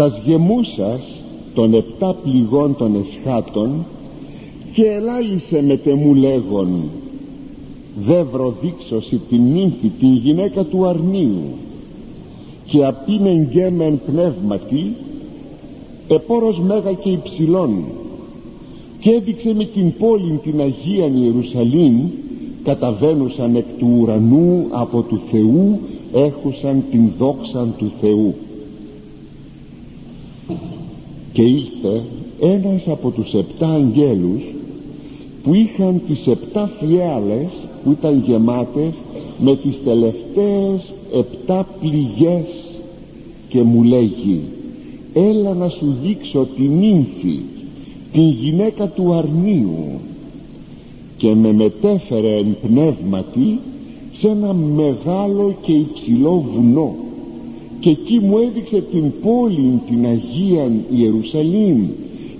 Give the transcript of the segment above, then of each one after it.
τας γεμούσας των επτά πληγών των εσχάτων και ελάλησε με τεμού λέγον δε βροδείξωση την νύμφη την γυναίκα του αρνίου και απίνεν γέμεν πνεύματι επόρος μέγα και υψηλών και έδειξε με την πόλη την Αγία Ιερουσαλήμ καταβαίνουσαν εκ του ουρανού από του Θεού έχουσαν την δόξαν του Θεού και ήρθε ένας από τους επτά αγγέλους που είχαν τις επτά φιάλες που ήταν γεμάτες με τις τελευταίες επτά πληγές και μου λέγει έλα να σου δείξω την νύμφη την γυναίκα του αρνίου και με μετέφερε εν πνεύματι σε ένα μεγάλο και υψηλό βουνό και εκεί μου έδειξε την πόλη την Αγία Ιερουσαλήμ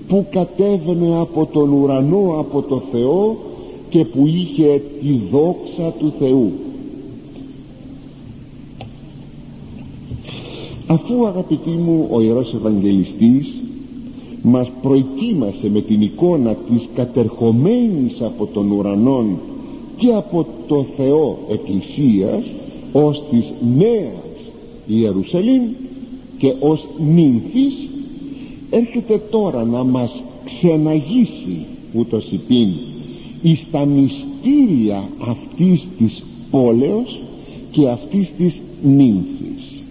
που κατέβαινε από τον ουρανό από το Θεό και που είχε τη δόξα του Θεού. Αφού αγαπητοί μου ο Ιερός Ευαγγελιστής μας προετοίμασε με την εικόνα της κατερχομένης από τον ουρανόν και από το Θεό Εκκλησίας ως της νέας Ιερουσαλήμ και ως νύμφης έρχεται τώρα να μας ξεναγήσει ούτως υπήν εις τα μυστήρια αυτής της πόλεως και αυτής της νύμφης.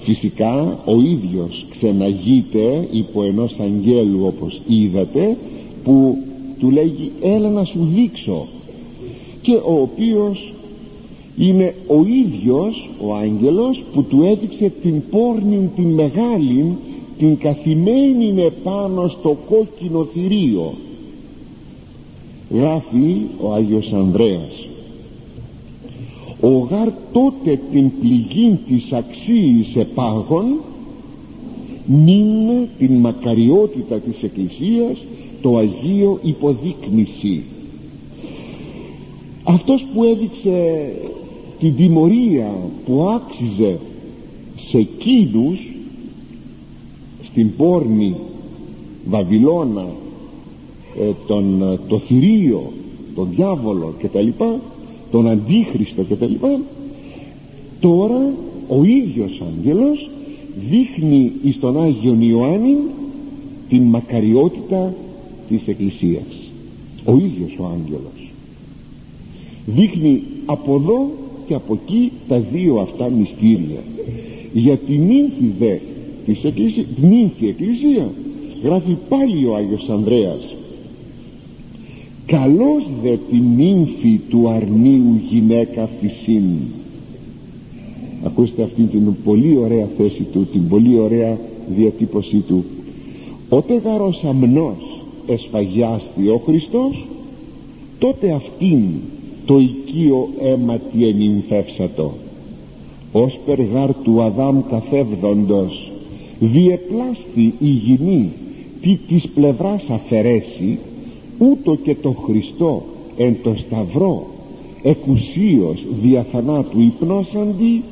Φυσικά ο ίδιος ξεναγείται υπό ενός αγγέλου όπως είδατε που του λέγει έλα να σου δείξω και ο οποίος είναι ο ίδιος ο άγγελος που του έδειξε την πόρνη την μεγάλη την καθημένη επάνω στο κόκκινο θηρίο. Γράφει ο Άγιος Ανδρέας. Ο γάρ τότε την πληγή της αξίης επάγων νύνε την μακαριότητα της Εκκλησίας το Αγίο υποδείκνηση αυτός που έδειξε την τιμωρία που άξιζε σε εκείνους στην πόρνη Βαβυλώνα ε, τον, το θηρίο τον διάβολο και τα λοιπά τον αντίχριστο και τα λοιπά τώρα ο ίδιος άγγελος δείχνει εις τον Άγιον Ιωάννη την μακαριότητα της Εκκλησίας. Ο ίδιος ο άγγελος. Δείχνει από εδώ και από εκεί τα δύο αυτά μυστήρια. Για την νύμφη δε της Εκκλησίας την νύμφη Εκκλησία γράφει πάλι ο Άγιος Ανδρέας. Καλώς δε την νύμφη του αρνίου γυναίκα φυσίν ακούστε αυτή την πολύ ωραία θέση του την πολύ ωραία διατύπωσή του. Ότε γαρός αμνός εσφαγιάστη ο Χριστός τότε αυτήν το οικείο αίματι ενυμφεύσατο ως περγάρ του Αδάμ καθεύδοντος διεπλάστη η γυνή τι της πλευράς αφαιρέσει ούτω και το Χριστό εν το σταυρό εκουσίως διαφανάτου υπνώσαντι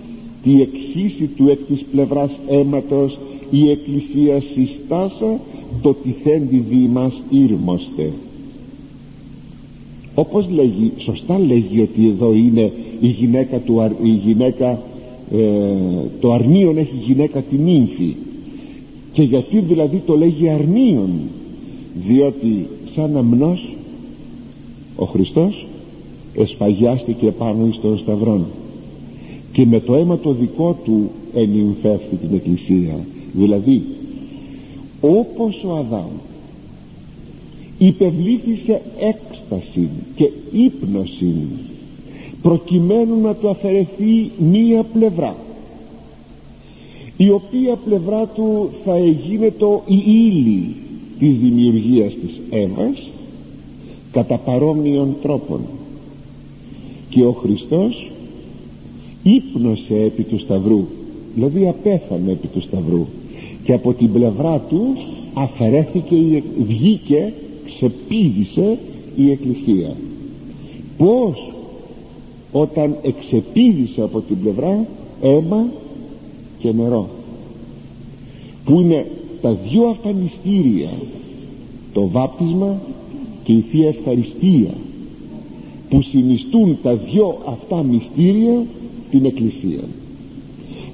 τη εκχύση του εκ της πλευράς αίματος η Εκκλησία συστάσα το τυθέντι δι μας ήρμοστε όπως λέγει σωστά λέγει ότι εδώ είναι η γυναίκα, του, η γυναίκα ε, το αρνίον έχει γυναίκα την νύμφη. Και γιατί δηλαδή το λέγει αρνίον; Διότι σαν αμνός ο Χριστός εσφαγιάστηκε πάνω εις τον σταυρόν. Και με το αίμα το δικό του ενυμφεύθη την Εκκλησία. Δηλαδή όπως ο Αδάμ υπευλήθησε έκσταση και ύπνωση προκειμένου να του αφαιρεθεί μία πλευρά η οποία πλευρά του θα το η ύλη της δημιουργίας της αίμας κατά παρόμοιων τρόπων. Και ο Χριστός ύπνωσε επί του Σταυρού δηλαδή απέθανε επί του Σταυρού και από την πλευρά του αφαιρέθηκε βγήκε ξεπίδησε η Εκκλησία. Πως όταν εξεπίδησε από την πλευρά αίμα και νερό που είναι τα δυο αυτά μυστήρια το βάπτισμα και η Θεία Ευχαριστία που συνιστούν τα δυο αυτά μυστήρια την Εκκλησία.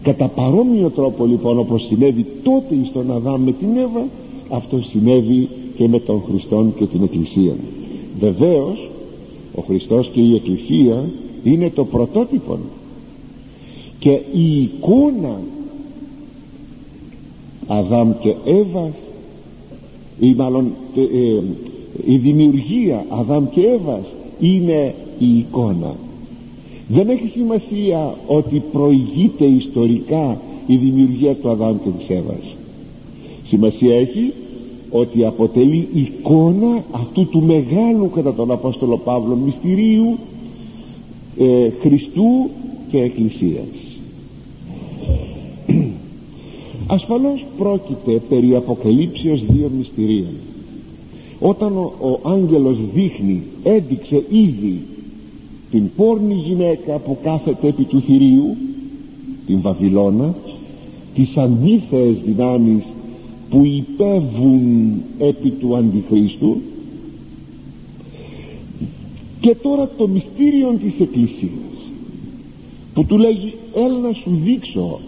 Κατά παρόμοιο τρόπο λοιπόν όπως συνέβη τότε στον Αδάμ με την Εύα αυτό συνέβη και με τον Χριστόν και την Εκκλησία. Βεβαίως ο Χριστός και η Εκκλησία είναι το πρωτότυπο. Και η εικόνα Αδάμ και Εύα ή μάλλον ε, ε, η δημιουργία Αδάμ και Εύας είναι η εικόνα. Δεν έχει σημασία ότι προηγείται ιστορικά η δημιουργία του Αδάμ και της Εύας. Σημασία έχει ότι αποτελεί εικόνα αυτού του μεγάλου κατά τον Απόστολο Παύλο μυστηρίου ε, Χριστού και Εκκλησίας. Ασφαλώς πρόκειται περί αποκαλύψεως δύο μυστηρίων. Όταν ο, ο άγγελος δείχνει έδειξε ήδη την πόρνη γυναίκα που κάθεται επί του θηρίου την Βαβυλώνα τις αντίθεες δυνάμεις που υπέβουν επί του Αντιχρίστου. Και τώρα το μυστήριο της Εκκλησίας που του λέγει έλα να σου δείξω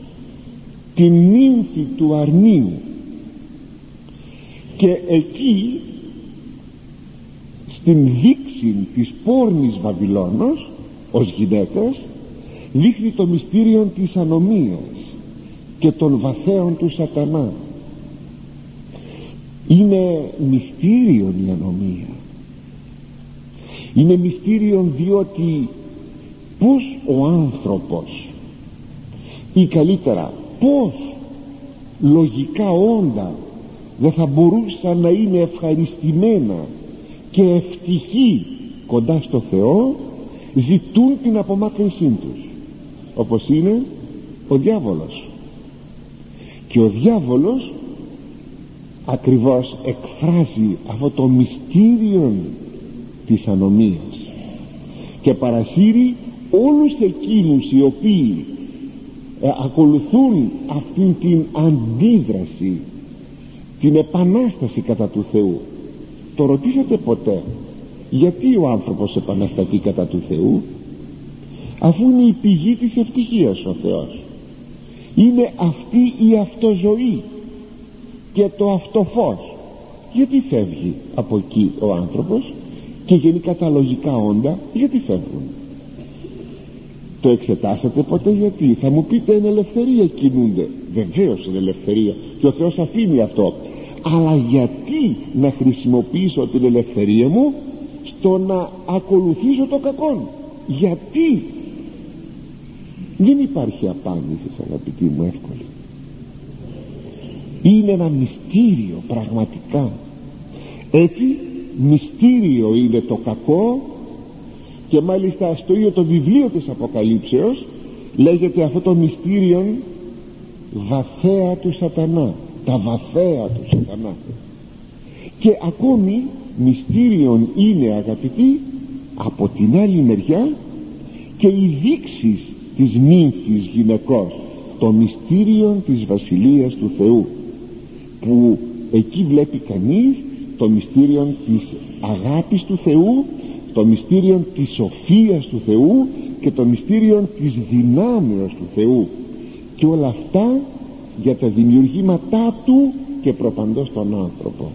την νύμφη του αρνίου και εκεί στην δείξη της πόρνης Βαβυλώνος ως γυναίκας δείχνει το μυστήριο της ανομίας και των βαθέων του σατανά είναι μυστήριο η ανομία. Είναι μυστήριο διότι πως ο άνθρωπος ή καλύτερα πως λογικά όντα δεν θα μπορούσαν να είναι ευχαριστημένα και ευτυχή κοντά στο Θεό ζητούν την απομάκρυνσή τους. Όπως είναι ο διάβολος. Και ο διάβολος ακριβώς εκφράζει αυτό το μυστήριο της ανομίας και παρασύρει όλους εκείνους οι οποίοι ε, ακολουθούν αυτήν την αντίδραση την επανάσταση κατά του Θεού. Το ρωτήσατε ποτέ γιατί ο άνθρωπος επαναστατεί κατά του Θεού; Αφού είναι η πηγή της ευτυχίας ο Θεός. Είναι αυτή η αυτοζωή και το αυτοφός γιατί φεύγει από εκεί ο άνθρωπος και γενικά τα λογικά όντα γιατί φεύγουν. Το εξετάσατε ποτέ γιατί θα μου πείτε είναι ελευθερία κινούνται. Βεβαίως είναι ελευθερία και ο Θεός αφήνει αυτό. Αλλά γιατί να χρησιμοποιήσω την ελευθερία μου στο να ακολουθήσω το κακό γιατί; Δεν υπάρχει απάντηση αγαπητοί μου εύκολη είναι ένα μυστήριο πραγματικά. Έτσι μυστήριο είναι το κακό και μάλιστα στο ίδιο το βιβλίο της Αποκαλύψεως λέγεται αυτό το μυστήριο βαθέα του σατανά τα βαθέα του σατανά και ακόμη μυστήριον είναι αγαπητοί από την άλλη μεριά και οι δείξεις της νύμφης γυναικός το μυστήριο της Βασιλείας του Θεού που εκεί βλέπει κανείς το μυστήριο της αγάπης του Θεού το μυστήριο της σοφίας του Θεού και το μυστήριο της δυνάμεως του Θεού. Και όλα αυτά για τα δημιουργήματά του και προπαντός τον άνθρωπο.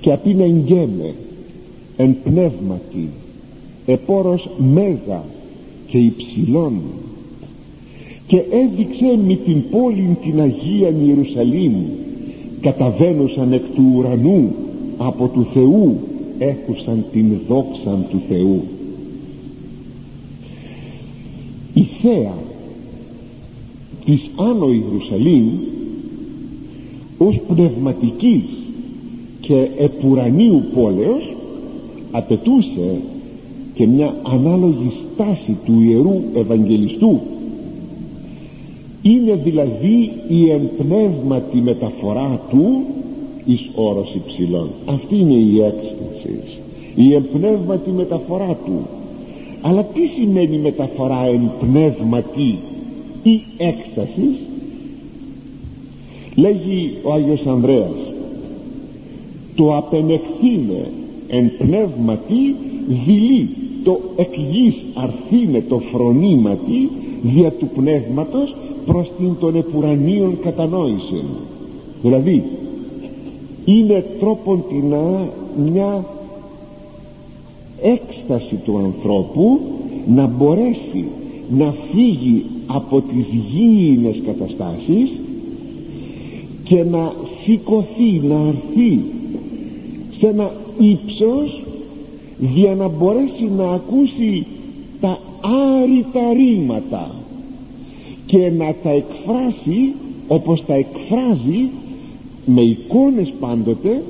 Και απίνα εγγέμε εν πνεύματι επόρος μέγα και υψηλών και έδειξε με την πόλη την Αγία Ιερουσαλήμ. Καταβαίνουσαν εκ του ουρανού από του Θεού έχουσαν την δόξαν του Θεού. Η θέα της Άνω Ιερουσαλήμ ως πνευματικής και επουρανίου πόλεως απαιτούσε και μια ανάλογη στάση του Ιερού Ευαγγελιστού είναι δηλαδή η εμπνεύματη μεταφορά του εις όρος υψηλών. Αυτή είναι η έκσταση. Η εμπνεύματη μεταφορά του. Αλλά τι σημαίνει μεταφορά εμπνεύματη ή έκστασης; Λέγει ο Άγιος Ανδρέας το απενεχθήνε εν πνεύματι δειλεί το εκ γης αρθήνε το φρονήματι δια του πνεύματος προς την των επουρανίων κατανόηση δηλαδή είναι τρόπον τεινά μια έκσταση του ανθρώπου να μπορέσει να φύγει από τις γήινες καταστάσεις και να σηκωθεί, να αρθεί σε ένα ύψος για να μπορέσει να ακούσει τα άρρητα ρήματα και να τα εκφράσει όπως τα εκφράζει με εικόνες πάντοτε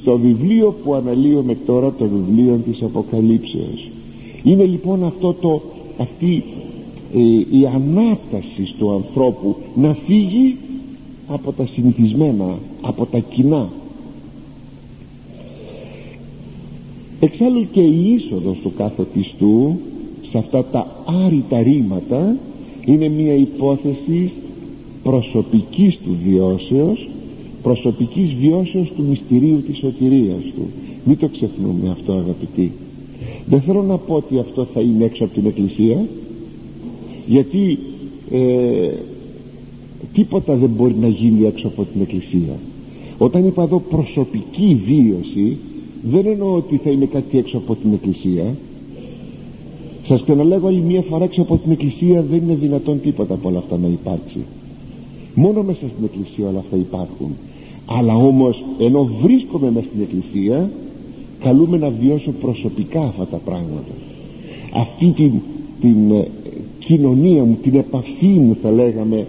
στο βιβλίο που αναλύουμε τώρα το βιβλίο της Αποκαλύψεως. Είναι λοιπόν αυτό το αυτή ε, η ανάταση του ανθρώπου να φύγει από τα συνηθισμένα από τα κοινά εξάλλου και η είσοδος του κάθε πιστού σε αυτά τα άρρητα ρήματα είναι μια υπόθεση προσωπικής του βιώσεως προσωπικής βιώσεως του μυστηρίου της σωτηρίας του. Μην το ξεχνούμε αυτό αγαπητοί. Δεν θέλω να πω ότι αυτό θα είναι έξω από την εκκλησία γιατί ε, τίποτα δεν μπορεί να γίνει έξω από την εκκλησία. Όταν είπα εδώ προσωπική βίωση δεν εννοώ ότι θα είναι κάτι έξω από την εκκλησία. Σας ξαναλέγω άλλη μία φορά έξω από την εκκλησία δεν είναι δυνατόν τίποτα από όλα αυτά να υπάρξει. Μόνο μέσα στην εκκλησία όλα αυτά υπάρχουν. Αλλά όμως ενώ βρίσκομαι μέσα στην εκκλησία καλούμε να βιώσω προσωπικά αυτά τα πράγματα. Αυτή την, την ε, κοινωνία μου την επαφή μου θα λέγαμε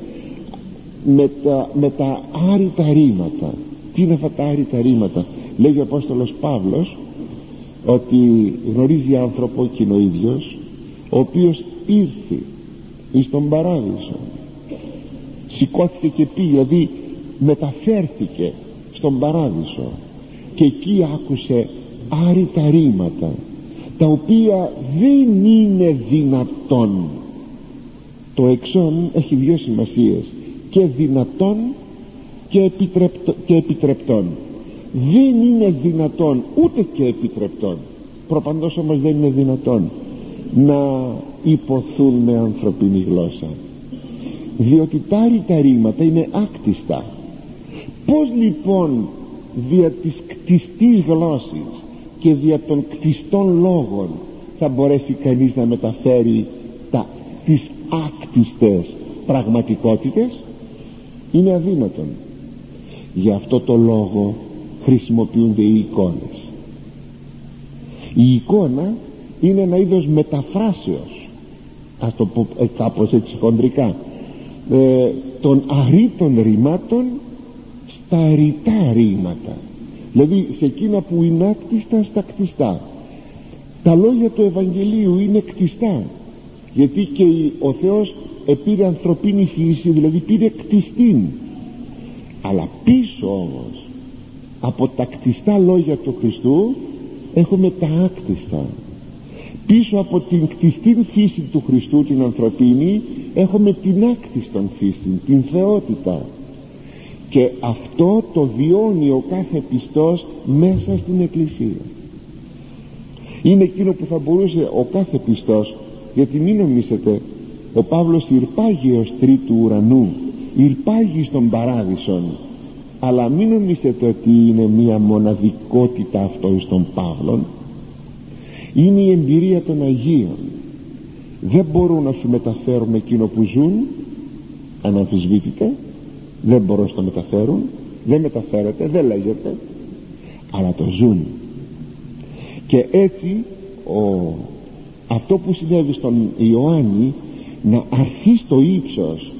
με τα, με τα άρρητα ρήματα. Τι είναι αυτά τα άρρητα ρήματα; Λέγει ο Απόστολος Παύλος ότι γνωρίζει άνθρωπο και ο ίδιος ο οποίος ήρθε εις τον παράδεισο. Σηκώθηκε και πήγε δηλαδή μεταφέρθηκε στον παράδεισο. Και εκεί άκουσε άρρητα ρήματα τα οποία δεν είναι δυνατόν. Το εξών έχει δύο σημασίες και δυνατόν και, επιτρεπτο, και επιτρεπτών δεν είναι δυνατόν ούτε και επιτρεπτών προπαντός όμως δεν είναι δυνατόν να υποθούν με ανθρωπίνη γλώσσα. Διότι τα ρήτα ρήματα είναι άκτιστα. Πως λοιπόν δια της κτιστής γλώσσης και δια των κτιστών λόγων θα μπορέσει κανείς να μεταφέρει τα, τις άκτιστες πραγματικότητες; Είναι αδύνατον. Γι' αυτό το λόγο χρησιμοποιούνται οι εικόνες. Η εικόνα είναι ένα είδος μεταφράσεως ας το πω ε, κάπως έτσι χοντρικά ε, των αρήτων ρημάτων στα ρητά ρήματα. Δηλαδή σε εκείνα που είναι άκτιστα στα κτιστά. Τα λόγια του Ευαγγελίου είναι κτιστά γιατί και ο Θεός επήρε ανθρωπίνη φύση δηλαδή πήρε κτιστήν. Αλλά πίσω όμως από τα κτιστά λόγια του Χριστού έχουμε τα άκτιστα. Πίσω από την κτιστή φύση του Χριστού την ανθρωπίνη έχουμε την άκτιστον φύση την θεότητα. Και αυτό το βιώνει ο κάθε πιστός μέσα στην Εκκλησία. Είναι εκείνο που θα μπορούσε ο κάθε πιστός γιατί μην νομίσετε ο Παύλος ηρπάγει ως τρίτου ουρανού ηρπάγει στον παράδεισον αλλά μην νομίσετε ότι είναι μια μοναδικότητα αυτό στον Παύλον. Είναι η εμπειρία των Αγίων. Δεν μπορούν να σου μεταφέρουν εκείνο που ζουν. Αναμφισβήτητα δεν μπορούν να το μεταφέρουν. Δεν μεταφέρεται, δεν λέγεται. Αλλά το ζουν. Και έτσι ο, αυτό που συνέβη στον Ιωάννη να αρθεί στο ύψος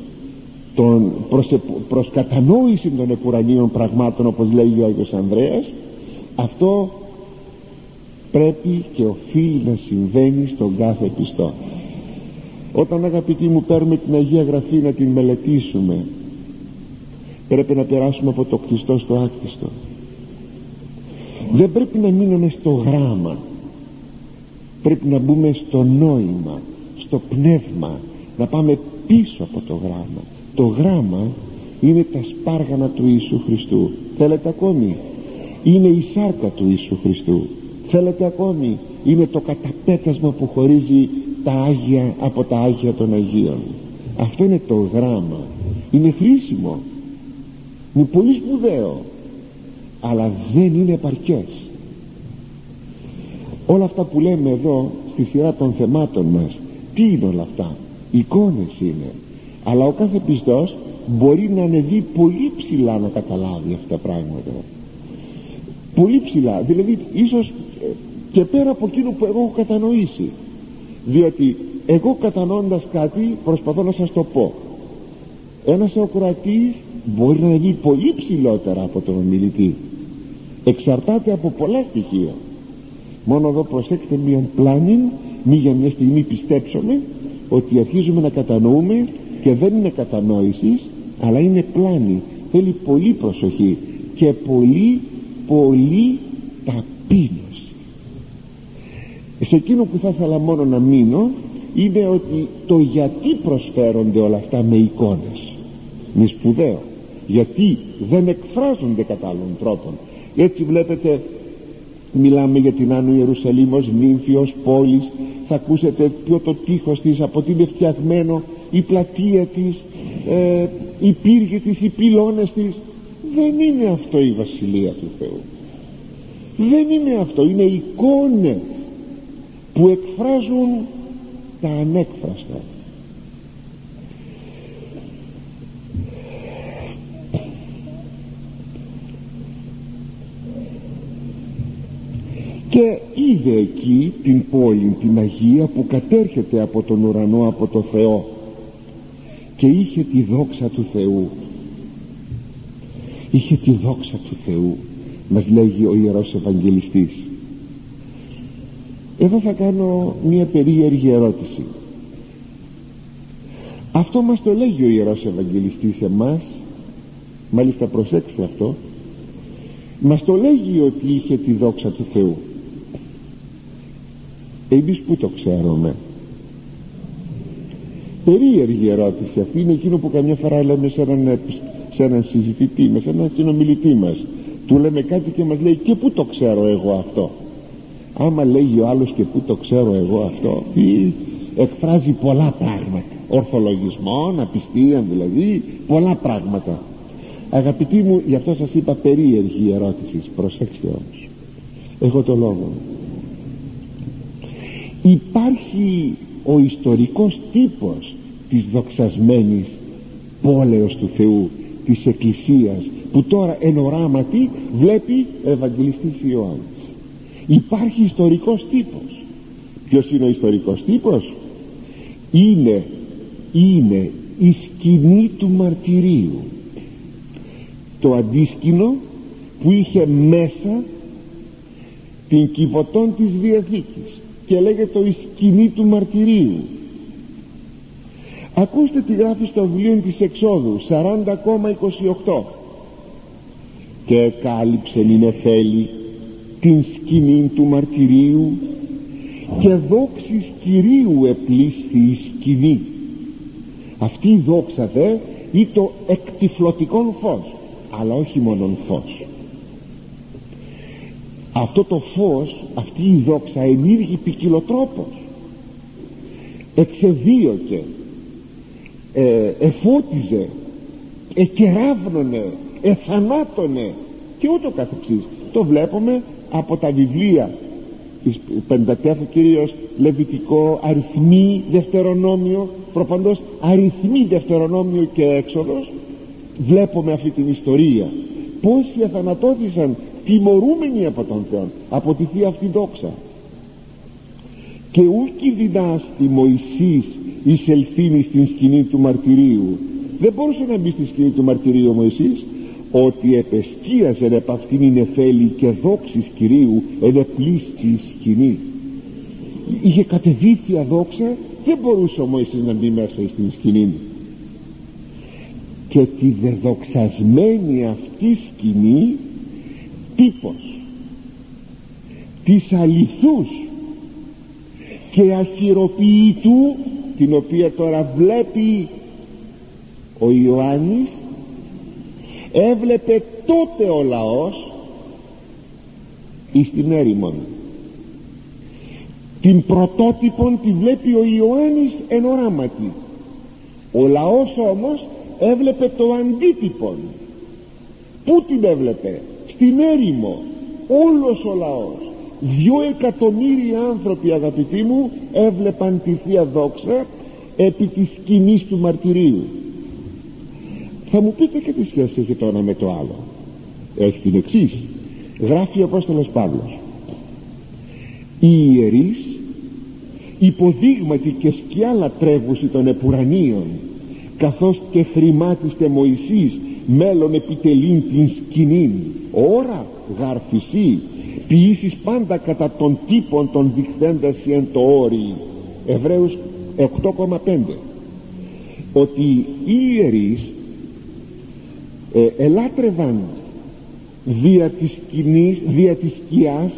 των, προς, προς κατανόηση των επουρανίων πραγμάτων όπως λέγει ο Άγιος Ανδρέας αυτό πρέπει και οφείλει να συμβαίνει στον κάθε πιστό. Όταν αγαπητοί μου παίρνουμε την Αγία Γραφή να την μελετήσουμε πρέπει να περάσουμε από το κτιστό στο άκτιστο. Δεν πρέπει να μείνουμε στο γράμμα. Πρέπει να μπούμε στο νόημα στο πνεύμα να πάμε πίσω από το γράμμα το γράμμα είναι τα σπάργανα του Ιησού Χριστού. Θέλετε ακόμη; Είναι η σάρκα του Ιησού Χριστού. Θέλετε ακόμη; Είναι το καταπέτασμα που χωρίζει τα Άγια από τα Άγια των Αγίων. Αυτό είναι το γράμμα. Είναι χρήσιμο. Είναι πολύ σπουδαίο. Αλλά δεν είναι επαρκές. Όλα αυτά που λέμε εδώ στη σειρά των θεμάτων μας τι είναι όλα αυτά; Εικόνες είναι αλλά ο κάθε πιστός μπορεί να ανεβεί πολύ ψηλά να καταλάβει αυτά τα πράγματα. Πολύ ψηλά. Δηλαδή ίσως ε, και πέρα από εκείνο που εγώ έχω κατανοήσει. Διότι εγώ κατανοώντας κάτι προσπαθώ να σας το πω. Ένας ακροατής μπορεί να ανεβεί πολύ ψηλότερα από τον ομιλητή. Εξαρτάται από πολλά στοιχεία. Μόνο εδώ προσέξτε μια πλάνη μη για μια στιγμή πιστέψουμε ότι αρχίζουμε να κατανοούμε και δεν είναι κατανόησης αλλά είναι πλάνη. Θέλει πολύ προσοχή και πολύ πολύ ταπείνωση. Σε εκείνο που θα ήθελα μόνο να μείνω είναι ότι το γιατί προσφέρονται όλα αυτά με εικόνες. Είναι σπουδαίο. Γιατί δεν εκφράζονται κατά άλλων τρόπων έτσι βλέπετε μιλάμε για την Άνω Ιερουσαλήμ ως νύμφη, ως πόλης. Θα ακούσετε ποιο το τείχος της από τι είναι φτιαγμένο η πλατεία της ε, οι πύργοι της, οι πυλώνες της. Δεν είναι αυτό η Βασιλεία του Θεού. Δεν είναι αυτό. Είναι εικόνες που εκφράζουν τα ανέκφραστα. Και είδε εκεί την πόλη την Αγία που κατέρχεται από τον ουρανό από το Θεό και είχε τη δόξα του Θεού. Είχε τη δόξα του Θεού μας λέγει ο Ιερός Ευαγγελιστής. Εδώ θα κάνω μια περίεργη ερώτηση. Αυτό μας το λέγει ο Ιερός Ευαγγελιστής εμάς. Μάλιστα προσέξτε αυτό. Μας το λέγει ότι είχε τη δόξα του Θεού. Εμείς που το ξέρουμε; Περίεργη ερώτηση αυτή. Είναι εκείνο που καμιά φορά λέμε σε έναν, σε έναν συζητητή μας, σε έναν συνομιλητή μας. Του λέμε κάτι και μας λέει και πού το ξέρω εγώ αυτό; Άμα λέγει ο άλλος και πού το ξέρω εγώ αυτό; Ή εκφράζει πολλά πράγματα. Ορθολογισμό, απιστία δηλαδή πολλά πράγματα. Αγαπητοί μου γι' αυτό σας είπα περίεργη ερώτηση. Προσέξτε όμως. Έχω το λόγο. Υπάρχει ο ιστορικός τύπος της δοξασμένης πόλεως του Θεού της Εκκλησίας που τώρα εν οράματι βλέπει Ευαγγελιστής Ιωάννης. Υπάρχει ιστορικός τύπος. Ποιος είναι ο ιστορικός τύπος; Είναι είναι η σκηνή του μαρτυρίου. Το αντίσκηνο που είχε μέσα την κυβωτών της Διαθήκης και λέγεται η σκηνή του μαρτυρίου ακούστε τι γράφει στο βιβλίο της Εξόδου 40,28 και κάλυψε η θέλει την σκηνή του μαρτυρίου και δόξης Κυρίου επλήσθη η σκηνή. Αυτή η δόξα δε ή το εκτιφλωτικό φως αλλά όχι μόνον φως. Αυτό το φως αυτή η δόξα ενήργει ποικιλοτρόπως εξεδίωκε ε, εφώτιζε εκεράβνωνε εθανάτωνε και ούτω καθεξής. Το βλέπουμε από τα βιβλία Πεντατέφου κυρίως Λεβιτικό αριθμοί Δευτερονόμιο. Προπαντός αριθμοί Δευτερονόμιο και έξοδος. Βλέπουμε αυτή την ιστορία. Πόσοι αθανατώθησαν τιμωρούμενοι από τον Θεό από τη Θεία αυτή δόξα. Και ούκη δυνάστη Μωυσής εισελθύνει στην σκηνή του μαρτυρίου. Δεν μπορούσε να μπει στη σκηνή του μαρτυρίου ο Μωυσής. Ότι επεσκίαζε επ' αυτήν η νεφέλη και δόξης Κυρίου ενεπλήστη η σκηνή. Είχε κατεβήθια δόξα δεν μπορούσε ο Μωυσής να μπει μέσα στην σκηνή και τη δεδοξασμένη αυτή σκηνή τύπος της αληθούς και αχυροποιητού την οποία τώρα βλέπει ο Ιωάννης έβλεπε τότε ο λαός εις την έρημον. Την πρωτότυπον τη βλέπει ο Ιωάννης εν οράματι. Ο λαός όμως έβλεπε το αντίτυπον. Πού την έβλεπε; Στην έρημο όλος ο λαός. Δυο εκατομμύρια άνθρωποι αγαπητοί μου έβλεπαν τη Θεία Δόξα επί της σκηνής του μαρτυρίου. Θα μου πείτε και τι σχέση έχει το ένα με το άλλο. Έχει την εξής. γράφει ο Απόστολος Παύλος. Οι ιερείς υποδείγματι και σκιά λατρεύουσι των επουρανίων καθώς και χρημάτιστε Μωυσής μέλλον επιτελήν την σκηνήν. Ώρα γαρφισή ποιήσεις πάντα κατά των τύπων των διχθέντας εν το όρι. Εβραίους 8,5 ότι οι ιερείς ε, ελάτρευαν δια της σκηνής, δια της σκιάς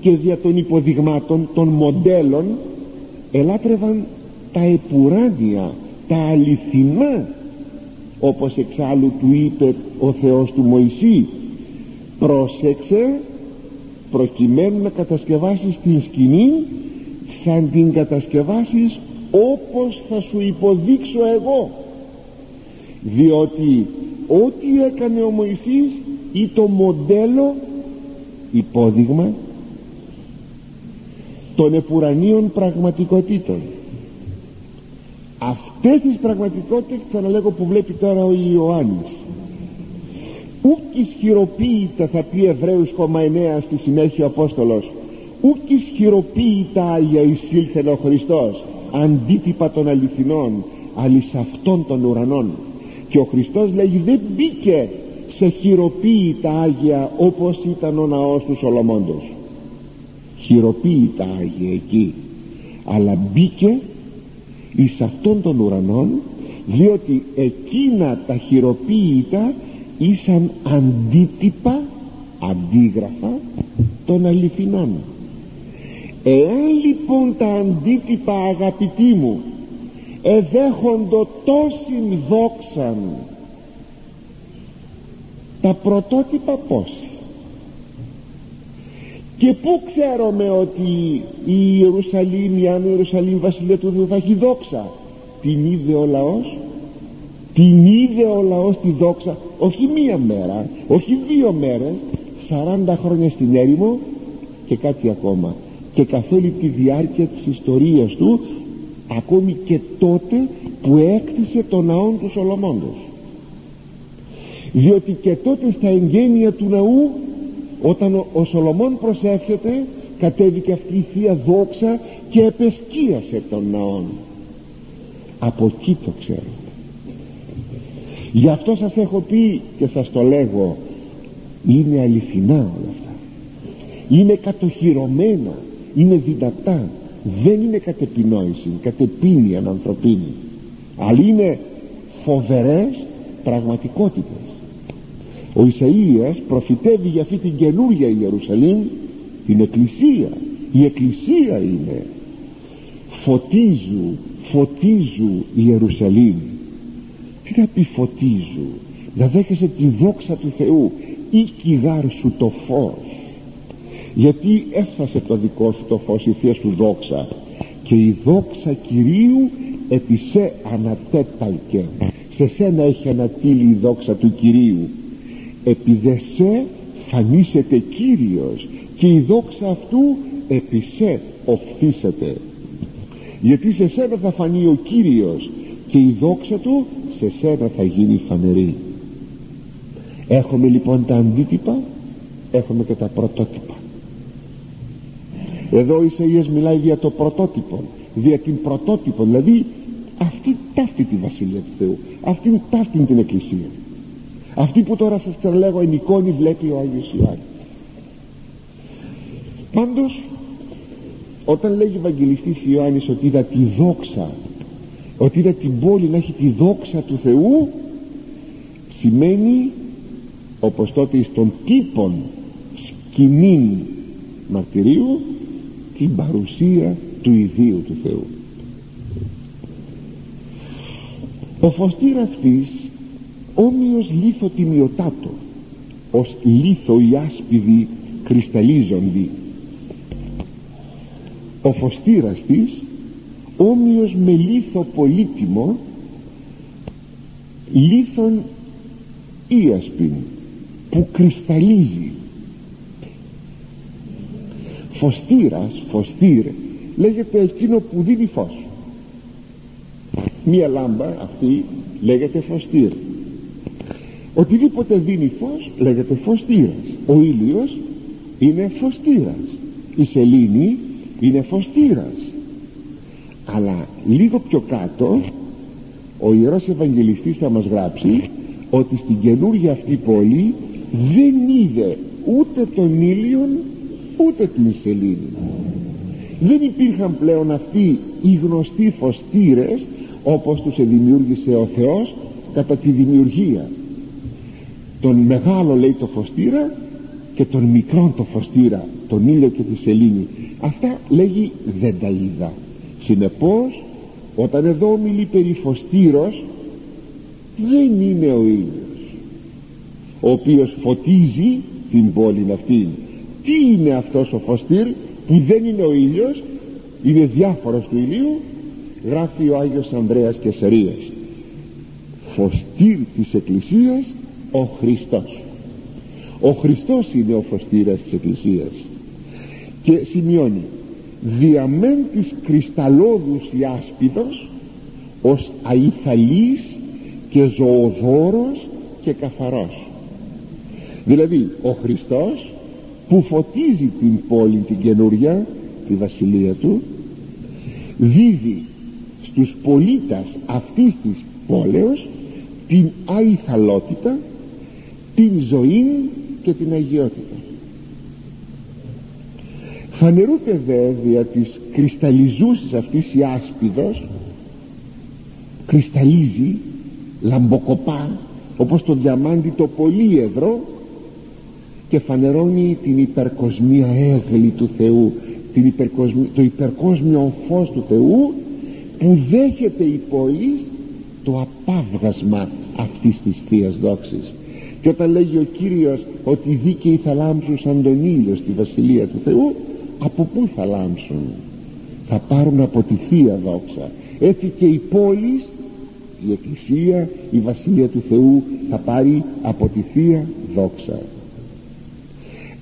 και δια των υποδειγμάτων των μοντέλων ελάτρευαν τα επουράνια τα αληθινά όπως εξάλλου του είπε ο Θεός του Μωυσή πρόσεξε προκειμένου να κατασκευάσεις την σκηνή θα την κατασκευάσεις όπως θα σου υποδείξω εγώ διότι ό,τι έκανε ο Μωυσής ή το μοντέλο υπόδειγμα των επουρανίων πραγματικότητων αυτές τις πραγματικότητες ξαναλέγω που βλέπει τώρα ο Ιωάννης ούκ ισχυροποίητα θα πει Εβραίους 9 στη συνέχεια ο Απόστολος ούκ ισχυροποίητα Άγια εισήλθεν ο Χριστός αντίτυπα των αληθινών αλης αυτών των ουρανών και ο Χριστός λέγει δεν μπήκε σε χειροποίητα Άγια όπως ήταν ο ναός του Σολομώντος χειροποίητα Άγια εκεί. Αλλά μπήκε εις αυτών των ουρανών διότι εκείνα τα χειροποίητα ήσαν αντίτυπα αντίγραφα των αληθινών. Εάν λοιπόν τα αντίτυπα αγαπητοί μου εδέχοντο τόσην δόξαν τα πρωτότυπα πως και πού ξέρουμε ότι η Ιερουσαλήμ η Άνω Ιερουσαλήμ βασιλεία του Θεού θα έχει δόξα; Την είδε ο λαός; Την είδε ο λαός τη δόξα; Όχι μία μέρα όχι δύο μέρες 40 χρόνια στην έρημο και κάτι ακόμα. Και καθ' όλη τη διάρκεια της ιστορίας του ακόμη και τότε που έκτισε τον ναό του Σολομώντος διότι και τότε στα εγγένεια του ναού όταν ο, ο Σολομών προσεύχεται κατέβηκε αυτή η Θεία Δόξα και επεσκίασε τον ναόν. Από εκεί το ξέρω. Γι' αυτό σας έχω πει και σας το λέγω είναι αληθινά όλα αυτά. Είναι κατοχυρωμένα είναι δυνατά δεν είναι κατεπινόηση κατεπίνια ανθρωπίνη. Αλλά είναι φοβερές πραγματικότητες ο Ισαΐας προφητεύει για αυτή την καινούργια Ιερουσαλήμ την εκκλησία. Η εκκλησία είναι. Φωτίζου φωτίζου η Ιερουσαλήμ. Τι να πει φωτίζου να δέχεσαι τη δόξα του Θεού ή κυγάρ σου το φως. Γιατί έφτασε το δικό σου το φως η Θεία σου δόξα. Και η δόξα Κυρίου επισέ ανατέταλκε σε σένα έχει ανατείλει η δόξα του Κυρίου επιδεσέ φανίσετε Κύριος και η δόξα αυτού επισέ οφθήσετε. Γιατί σε σένα θα φανεί ο Κύριος και η δόξα του σε σένα θα γίνει φανερή. Έχουμε λοιπόν τα αντίτυπα έχουμε και τα πρωτότυπα. Εδώ ο Ισαΐας μιλάει για το πρωτότυπο για την πρωτότυπο δηλαδή αυτή ταύτη τη Βασιλεία του Θεού αυτή ταύτη την Εκκλησία αυτή που τώρα σας ξελέγω εν εικόνη βλέπει ο Άγιος Ιωάννης. Πάντως όταν λέγει ο Ευαγγελιστής Ιωάννης ότι είδα τη δόξα ότι είδα την πόλη να έχει τη δόξα του Θεού σημαίνει όπως τότε στον τύπον σκηνήν μαρτυρίου την παρουσία του ιδίου του Θεού. Ο φωστήρ αυτής όμοιος λίθο τιμιωτάτο ως λίθο οι άσπιδοι κρυσταλλίζονται ο φωστήρας της όμοιος με λίθο πολύτιμο λίθον ίασπιν που κρυσταλλίζει. Φωστήρας, φωστήρ λέγεται εκείνο που δίνει φως. Μία λάμπα αυτή λέγεται φωστήρ οτιδήποτε δίνει φως λέγεται φωστήρας. Ο ήλιος είναι φωστήρας. Η σελήνη είναι φωστήρας. Αλλά λίγο πιο κάτω ο Ιερός Ευαγγελιστής θα μας γράψει ότι στην καινούργια αυτή πόλη δεν είδε ούτε τον ήλιον ούτε την σελήνη. Δεν υπήρχαν πλέον αυτοί οι γνωστοί φωστήρες όπως τους δημιούργησε ο Θεός κατά τη δημιουργία τον μεγάλο λέει το φωστήρα και τον μικρό το φωστήρα τον ήλιο και τη σελήνη. Αυτά λέγει δεν τα είδα συνεπώς όταν εδώ μιλεί περί φωστήρος δεν είναι ο ήλιος ο οποίος φωτίζει την πόλη αυτή. Τι είναι αυτός ο φωστήρ που δεν είναι ο ήλιος είναι διάφορος του ηλίου γράφει ο Άγιος Ανδρέας Κεσαρίας. Φωστήρ της Εκκλησίας ο Χριστός. Ο Χριστός είναι ο φωστήρας της Εκκλησίας. Και σημειώνει διαμέν της κρυσταλλόδους η άσπιδος ως αϊθαλής και ζωοδόρος και καθαρός δηλαδή ο Χριστός που φωτίζει την πόλη την καινούρια τη βασιλεία του δίδει στους πολίτες αυτής της πόλεως την αϊθαλότητα την ζωή και την αγιότητα. Φανερούται δε δια της κρυσταλλιζούσης αυτής η άσπιδος κρυσταλλίζει λαμποκοπά όπως το διαμάντι το πολύεδρο και φανερώνει την υπερκοσμία έγλη του Θεού την το υπερκόσμιο φως του Θεού που δέχεται η πόλης το απάβγασμα αυτής της Θείας δόξης και όταν λέγει ο Κύριος ότι οι δίκαιοι θα λάμψουν σαν τον ήλιο στη Βασιλεία του Θεού από πού θα λάμψουν; Θα πάρουν από τη Θεία δόξα. Έτσι και η πόλη η Εκκλησία η Βασιλεία του Θεού θα πάρει από τη Θεία δόξα.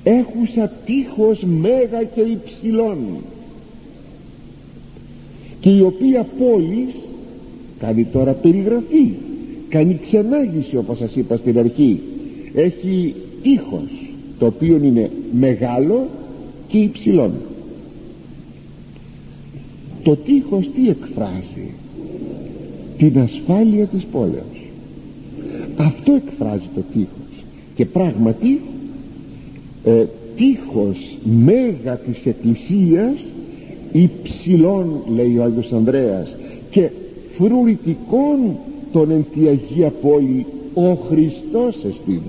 Έχουσα τείχος μέγα και υψηλών και η οποία πόλης κάνει τώρα περιγραφή κάνει ξενάγηση όπως σας είπα στην αρχή. Έχει τείχος το οποίο είναι μεγάλο και υψηλών το τείχος τι εκφράζει; Την ασφάλεια της πόλεως. Αυτό εκφράζει το τείχος. Και πράγματι ε, τείχος μέγα της εκκλησίας υψηλών λέει ο Άγιος Ανδρέας και φρουρητικών τον εν τη Αγία Πόλη ο Χριστός εστίν.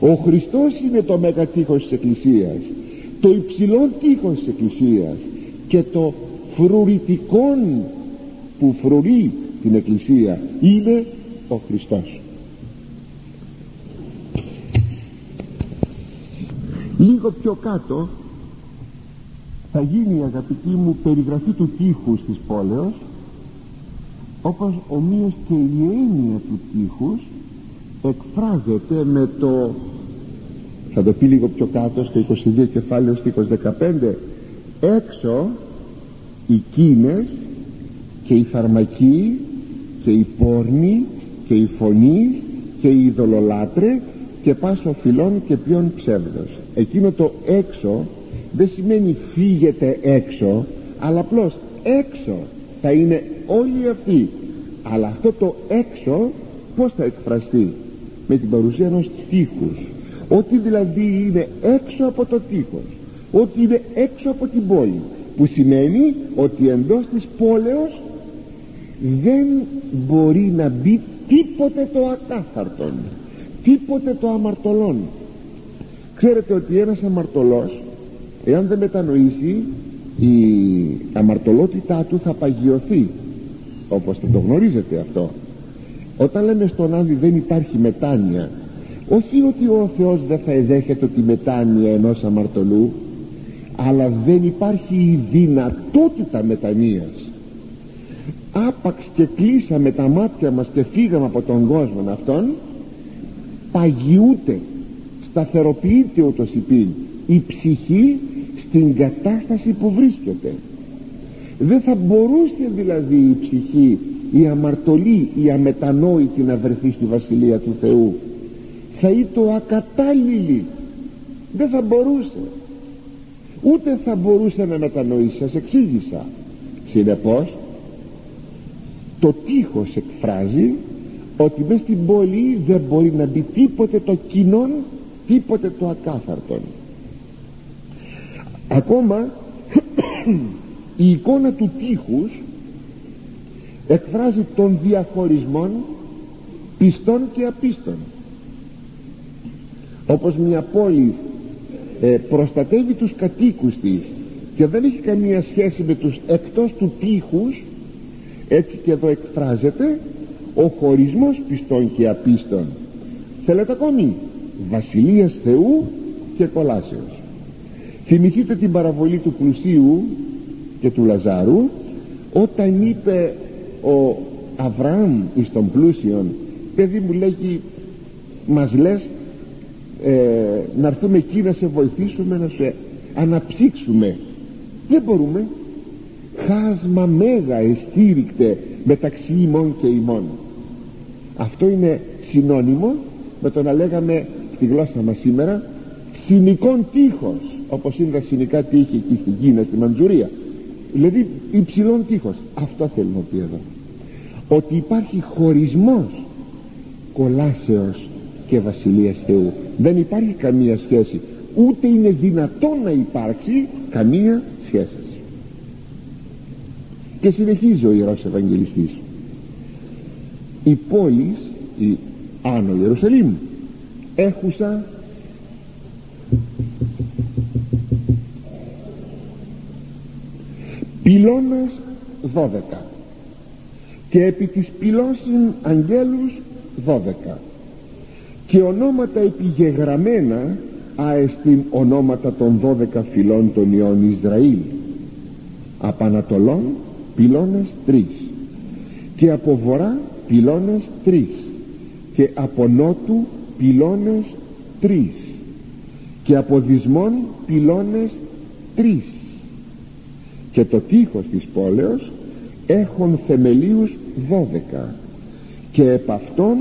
Ο Χριστός είναι το μέγα τείχος της Εκκλησίας το υψηλό τείχος της Εκκλησίας και το φρουρητικό που φρουρεί την Εκκλησία είναι ο Χριστός. Λίγο πιο κάτω θα γίνει αγαπητή μου περιγραφή του τείχους της πόλεως όπως ομοίως και η έννοια του τείχους εκφράζεται με το θα το πει λίγο πιο κάτω στο 22 κεφάλαιο στο 15 έξω οι κίνες και οι φαρμακοί και οι πόρνοι και οι φωνοί και οι ειδωλολάτρες και πάσο φιλών και ποιον ψεύδος εκείνο το έξω δεν σημαίνει φύγετε έξω αλλά απλώς έξω θα είναι όλοι αυτοί. Αλλά αυτό το έξω πως θα εκφραστεί; Με την παρουσία ενός τείχους. Ότι δηλαδή είναι έξω από το τείχος ότι είναι έξω από την πόλη που σημαίνει ότι εντός της πόλεως δεν μπορεί να μπει τίποτε το ακάθαρτον τίποτε το αμαρτωλόν. Ξέρετε ότι ένας αμαρτωλός εάν δεν μετανοήσει η αμαρτωλότητά του θα παγιωθεί όπως το γνωρίζετε αυτό. Όταν λέμε στον Άδη δεν υπάρχει μετάνοια όχι ότι ο Θεός δεν θα εδέχεται τη μετάνοια ενός αμαρτωλού αλλά δεν υπάρχει η δυνατότητα μετανοίας. Άπαξ και κλείσαμε τα μάτια μας και φύγαμε από τον κόσμο αυτόν παγιούται σταθεροποιείται ούτως υπήν η ψυχή στην κατάσταση που βρίσκεται. Δεν θα μπορούσε δηλαδή η ψυχή η αμαρτωλή η αμετανόητη να βρεθεί στη Βασιλεία του Θεού. Θα ήταν ακατάλληλη. Δεν θα μπορούσε. Ούτε θα μπορούσε να μετανοήσει. Σας εξήγησα. Συνεπώς το τείχος εκφράζει ότι μέσα στην πόλη δεν μπορεί να μπει τίποτε το κοινό τίποτε το ακάθαρτον ακόμα η εικόνα του τείχους εκφράζει τον διαχωρισμό πιστών και απίστων. Όπως μια πόλη ε, προστατεύει τους κατοίκους της και δεν έχει καμία σχέση με τους εκτός του τείχους έτσι και εδώ εκφράζεται ο χωρισμός πιστών και απίστων. Θέλετε ακόμη; Βασιλείας Θεού και κολάσεως θυμηθείτε την παραβολή του πλουσίου και του Λαζάρου όταν είπε ο Αβραάμ εις τον πλούσιον παιδί μου λέγει μας λες ε, να έρθουμε εκεί να σε βοηθήσουμε να σε αναψύξουμε δεν μπορούμε. Χάσμα μέγα εστήρικτε μεταξύ ημών και ημών. Αυτό είναι συνώνυμο με το να λέγαμε στη γλώσσα μας σήμερα συνικών τείχος όπως είναι τα συνικά τείχη εκεί στην Κίνα, στη Μαντζουρία. Δηλαδή υψηλών τείχος αυτό θέλει να πει εδώ. Ότι υπάρχει χωρισμός κολάσεως και βασιλείας Θεού. Δεν υπάρχει καμία σχέση. Ούτε είναι δυνατόν να υπάρξει καμία σχέση. Και συνεχίζει ο Ιερός Ευαγγελιστής. Η πόλη η Άνω Ιερουσαλήμ έχουσα πυλώνας 12 και επί της πυλώσιν αγγέλους 12 και ονόματα επιγεγραμμένα αεστιν ονόματα των 12 φυλών των Ιών Ισραήλ. Απανατολών πυλώνες 3 και από βορρά πυλώνες 3 και από νότου πυλώνες 3 και από δυσμών πυλώνες 3 και το τείχος της πόλεως έχουν θεμελίους 12 και επ' αυτών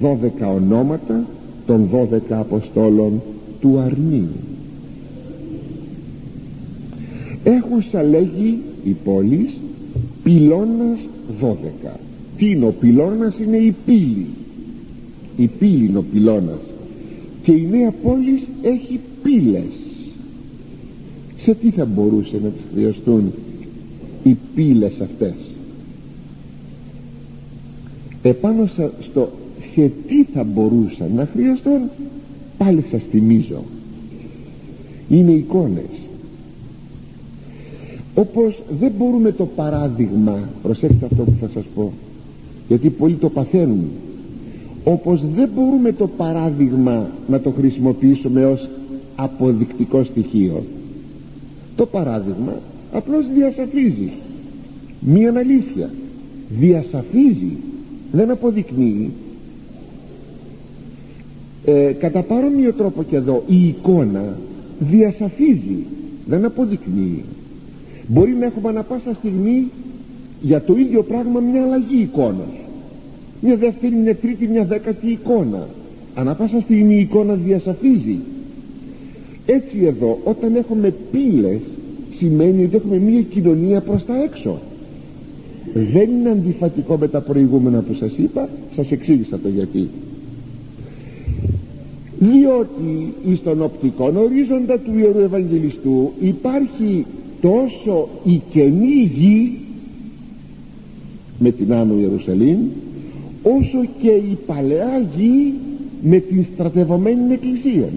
12 ονόματα των 12 Αποστόλων του Αρνίου έχουν λέγει η πόλη πυλώνας 12 τι είναι ο πυλώνας; Είναι η πύλη. Η πύλη είναι ο πυλώνας. Και η νέα πόλης έχει πύλες σε τι θα μπορούσε να τις χρειαστούν οι πύλες αυτές; Επάνω στο σε τι θα μπορούσαν να χρειαστούν πάλι σας θυμίζω. Είναι εικόνες. Όπως δεν μπορούμε το παράδειγμα προσέξτε αυτό που θα σας πω γιατί πολλοί το παθαίνουν. Όπως δεν μπορούμε το παράδειγμα να το χρησιμοποιήσουμε ως αποδεικτικό στοιχείο το παράδειγμα απλώς διασαφίζει. Μία αλήθεια διασαφίζει. Δεν αποδεικνύει. Ε, κατά παρόμοιο τρόπο και εδώ η εικόνα διασαφίζει. Δεν αποδεικνύει. Μπορεί να έχουμε ανα πάσα στιγμή για το ίδιο πράγμα μια αλλαγή εικόνας. Μια δεύτερη, μια τρίτη, μια δέκατη εικόνα. Ανα πάσα στιγμή η εικόνα διασαφίζει έτσι εδώ όταν έχουμε πύλες σημαίνει ότι έχουμε μια κοινωνία προς τα έξω. Δεν είναι αντιφατικό με τα προηγούμενα που σας είπα σας εξήγησα το γιατί. Διότι εις τον οπτικό ορίζοντα του Ιερού Ευαγγελιστού υπάρχει τόσο η καινή γη με την Άνω Ιερουσαλήμ όσο και η παλαιά γη με την στρατευωμένη εκκλησία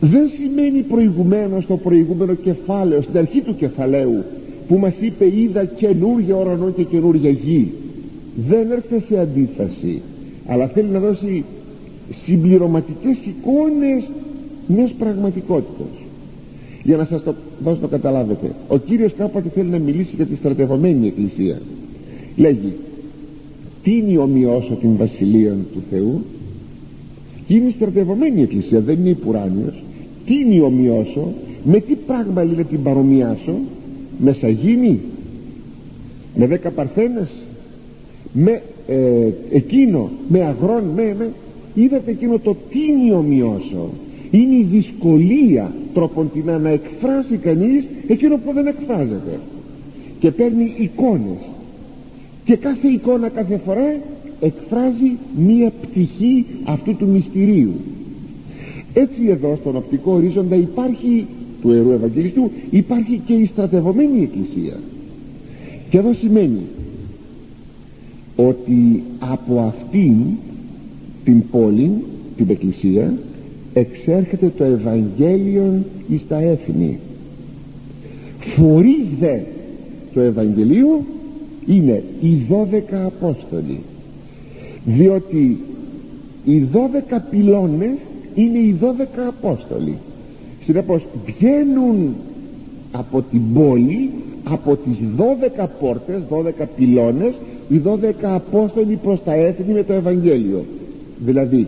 δεν σημαίνει προηγουμένως το προηγούμενο κεφάλαιο στην αρχή του κεφαλαίου που μας είπε είδα καινούργια ουρανό και καινούργια γη δεν έρχεται σε αντίφαση αλλά θέλει να δώσει συμπληρωματικές εικόνες μιας πραγματικότητας. Για να σας το δώσω το καταλάβετε ο Κύριος κάποτε θέλει να μιλήσει για τη στρατευωμένη εκκλησία. Λέγει τι είναι ομοιώσω την βασιλεία του Θεού; Και είναι η στρατευωμένη εκκλησία δεν είναι η πουράνιος τι είναι ομοιώσω με τι πράγμα λέει την παρομοιάσω με σαγίνη με δέκα παρθένες με ε, εκείνο με αγρόν με, με. Είδατε εκείνο το τι ομοιώσω είναι η δυσκολία τροποντινά να εκφράσει κανείς εκείνο που δεν εκφράζεται. Και παίρνει εικόνες. Και κάθε εικόνα κάθε φορά εκφράζει μία πτυχή αυτού του μυστηρίου έτσι εδώ στον οπτικό ορίζοντα υπάρχει του Ιερού Ευαγγελιστού υπάρχει και η στρατευωμένη εκκλησία. Και εδώ σημαίνει ότι από αυτήν την πόλη την εκκλησία εξέρχεται το Ευαγγέλιο εις τα έθνη. Φορείς δε το Ευαγγελίο είναι οι δώδεκα Απόστολοι. Διότι οι δώδεκα πυλώνες είναι οι δώδεκα Απόστολοι. Συνεπώς βγαίνουν από την πόλη από τις δώδεκα πόρτες δώδεκα πυλώνες οι δώδεκα Απόστολοι προς τα έθνη με το Ευαγγέλιο. Δηλαδή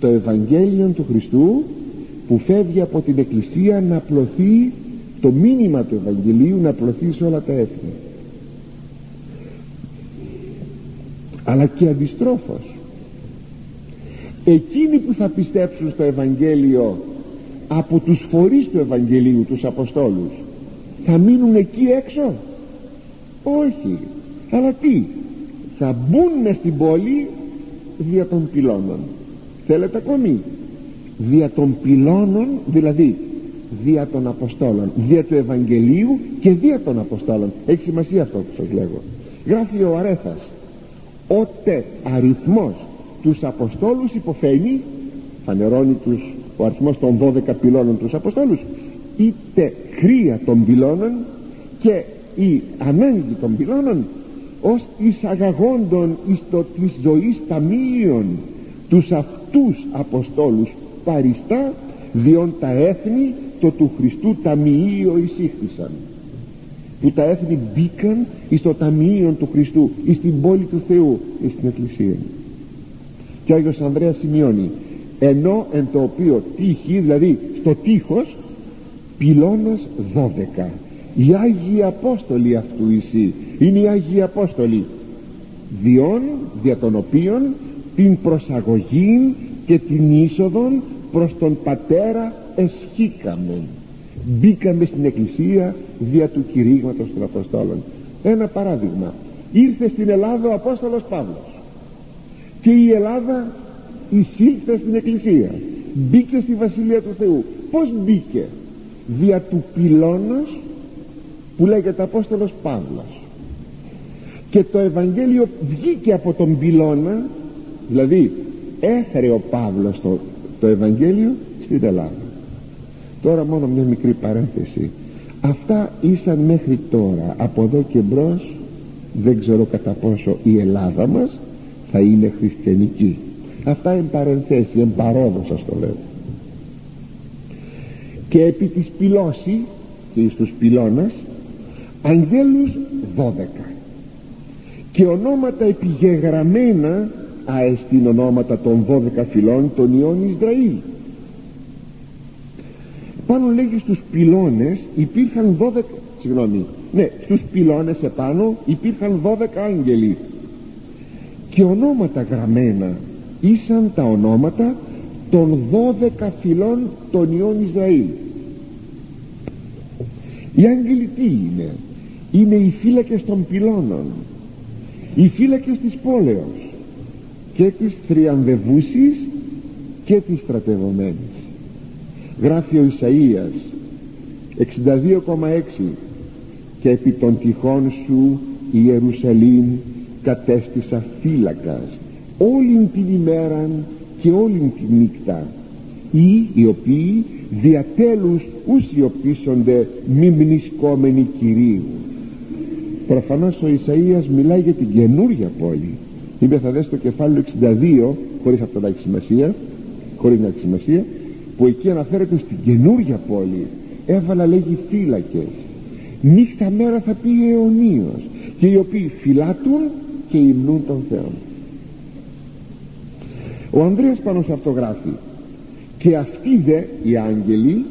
το Ευαγγέλιο του Χριστού που φεύγει από την Εκκλησία να απλωθεί το μήνυμα του Ευαγγελίου να απλωθεί σε όλα τα έθνη. Αλλά και αντιστρόφως εκείνοι που θα πιστέψουν στο Ευαγγέλιο από τους φορείς του Ευαγγελίου τους Αποστόλους θα μείνουν εκεί έξω; Όχι. Αλλά τι θα μπουν μες στην πόλη δια των πυλώνων. Θέλετε ακόμη; Δια των πυλώνων δηλαδή δια των Αποστόλων δια του Ευαγγελίου και δια των Αποστόλων. Έχει σημασία αυτό που σας λέγω. Γράφει ο Αρέθας ότε αριθμός τους Αποστόλους υποφαίνει φανερώνει τους, ο αριθμός των 12 πυλώνων τους Αποστόλους είτε κρύα των πυλώνων και η ανάγκη των πυλώνων ως εισαγαγόντων εις το της ζωής ταμείων τους αυτούς Αποστόλους παριστά διόν τα έθνη το του Χριστού ταμείο εισήχθησαν. Που τα έθνη μπήκαν εις το ταμείο του Χριστού εις την πόλη του Θεού εις την Εκκλησία και ο Άγιος Ανδρέας σημειώνει ενώ εν το οποίο τύχει δηλαδή στο τείχος πυλώνας 12 οι Άγιοι Απόστολοι αυτού εσύ είναι οι Άγιοι Απόστολοι διόν δια των οποίων την προσαγωγή και την είσοδον προς τον Πατέρα εσχήκαμε μπήκαμε στην Εκκλησία δια του κηρύγματος των Αποστόλων. Ένα παράδειγμα. Ήρθε στην Ελλάδα ο Απόστολος Παύλος και η Ελλάδα εισήλθε στην Εκκλησία. Μπήκε στη Βασιλεία του Θεού. Πως μπήκε; Δια του πυλώνος που λέγεται Απόστολος Παύλος. Και το Ευαγγέλιο βγήκε από τον πυλώνα δηλαδή έφερε ο Παύλος το, το Ευαγγέλιο στην Ελλάδα. Τώρα μόνο μια μικρή παρένθεση. Αυτά ήσαν μέχρι τώρα. Από εδώ και μπρος δεν ξέρω κατά πόσο η Ελλάδα μας θα είναι χριστιανική. Αυτά είναι παρενθέσεις, εν παρόδος σας το λέω. Και επί της πυλώσης και εις τους πυλώνας αγγέλους 12 και ονόματα επιγεγραμμένα αεστήν ονόματα των 12 φυλών των Ιών Ισραήλ. Πάνω λέγει στους πυλώνες υπήρχαν 12 συγγνώμη ναι στους πυλώνες επάνω υπήρχαν 12 άγγελοι και ονόματα γραμμένα ήσαν τα ονόματα των 12 φυλών των Ιών Ισραήλ. Οι άγγελοι τι είναι; Είναι οι φύλακες των πυλώνων οι φύλακες της πόλεως και της θριαμβευούσης και της στρατευωμένης. Γράφει ο Ισαΐας 62,6 και επί των τυχών σου η Ιερουσαλήμ κατέστησα φύλακας όλην την ημέραν και όλην την νύχτα. Ή οι οποίοι διατέλους ουσιοπίσονται μη μνησκόμενοι Κυρίου προφανώς ο Ισαΐας μιλάει για την καινούρια πόλη. Είπε θα δες το κεφάλαιο 62 χωρίς αυτό να έχει σημασία χωρίς να έχει σημασία που εκεί αναφέρεται στην καινούρια πόλη. Έβαλα λέγει φύλακες. Νύχτα μέρα θα πει αιωνίως και οι οποίοι φυλάτουν και υμνούν τον Θεό. Ο Ανδρέας πάνω σε αυτό γράφει και αυτοί δε οι άγγελοι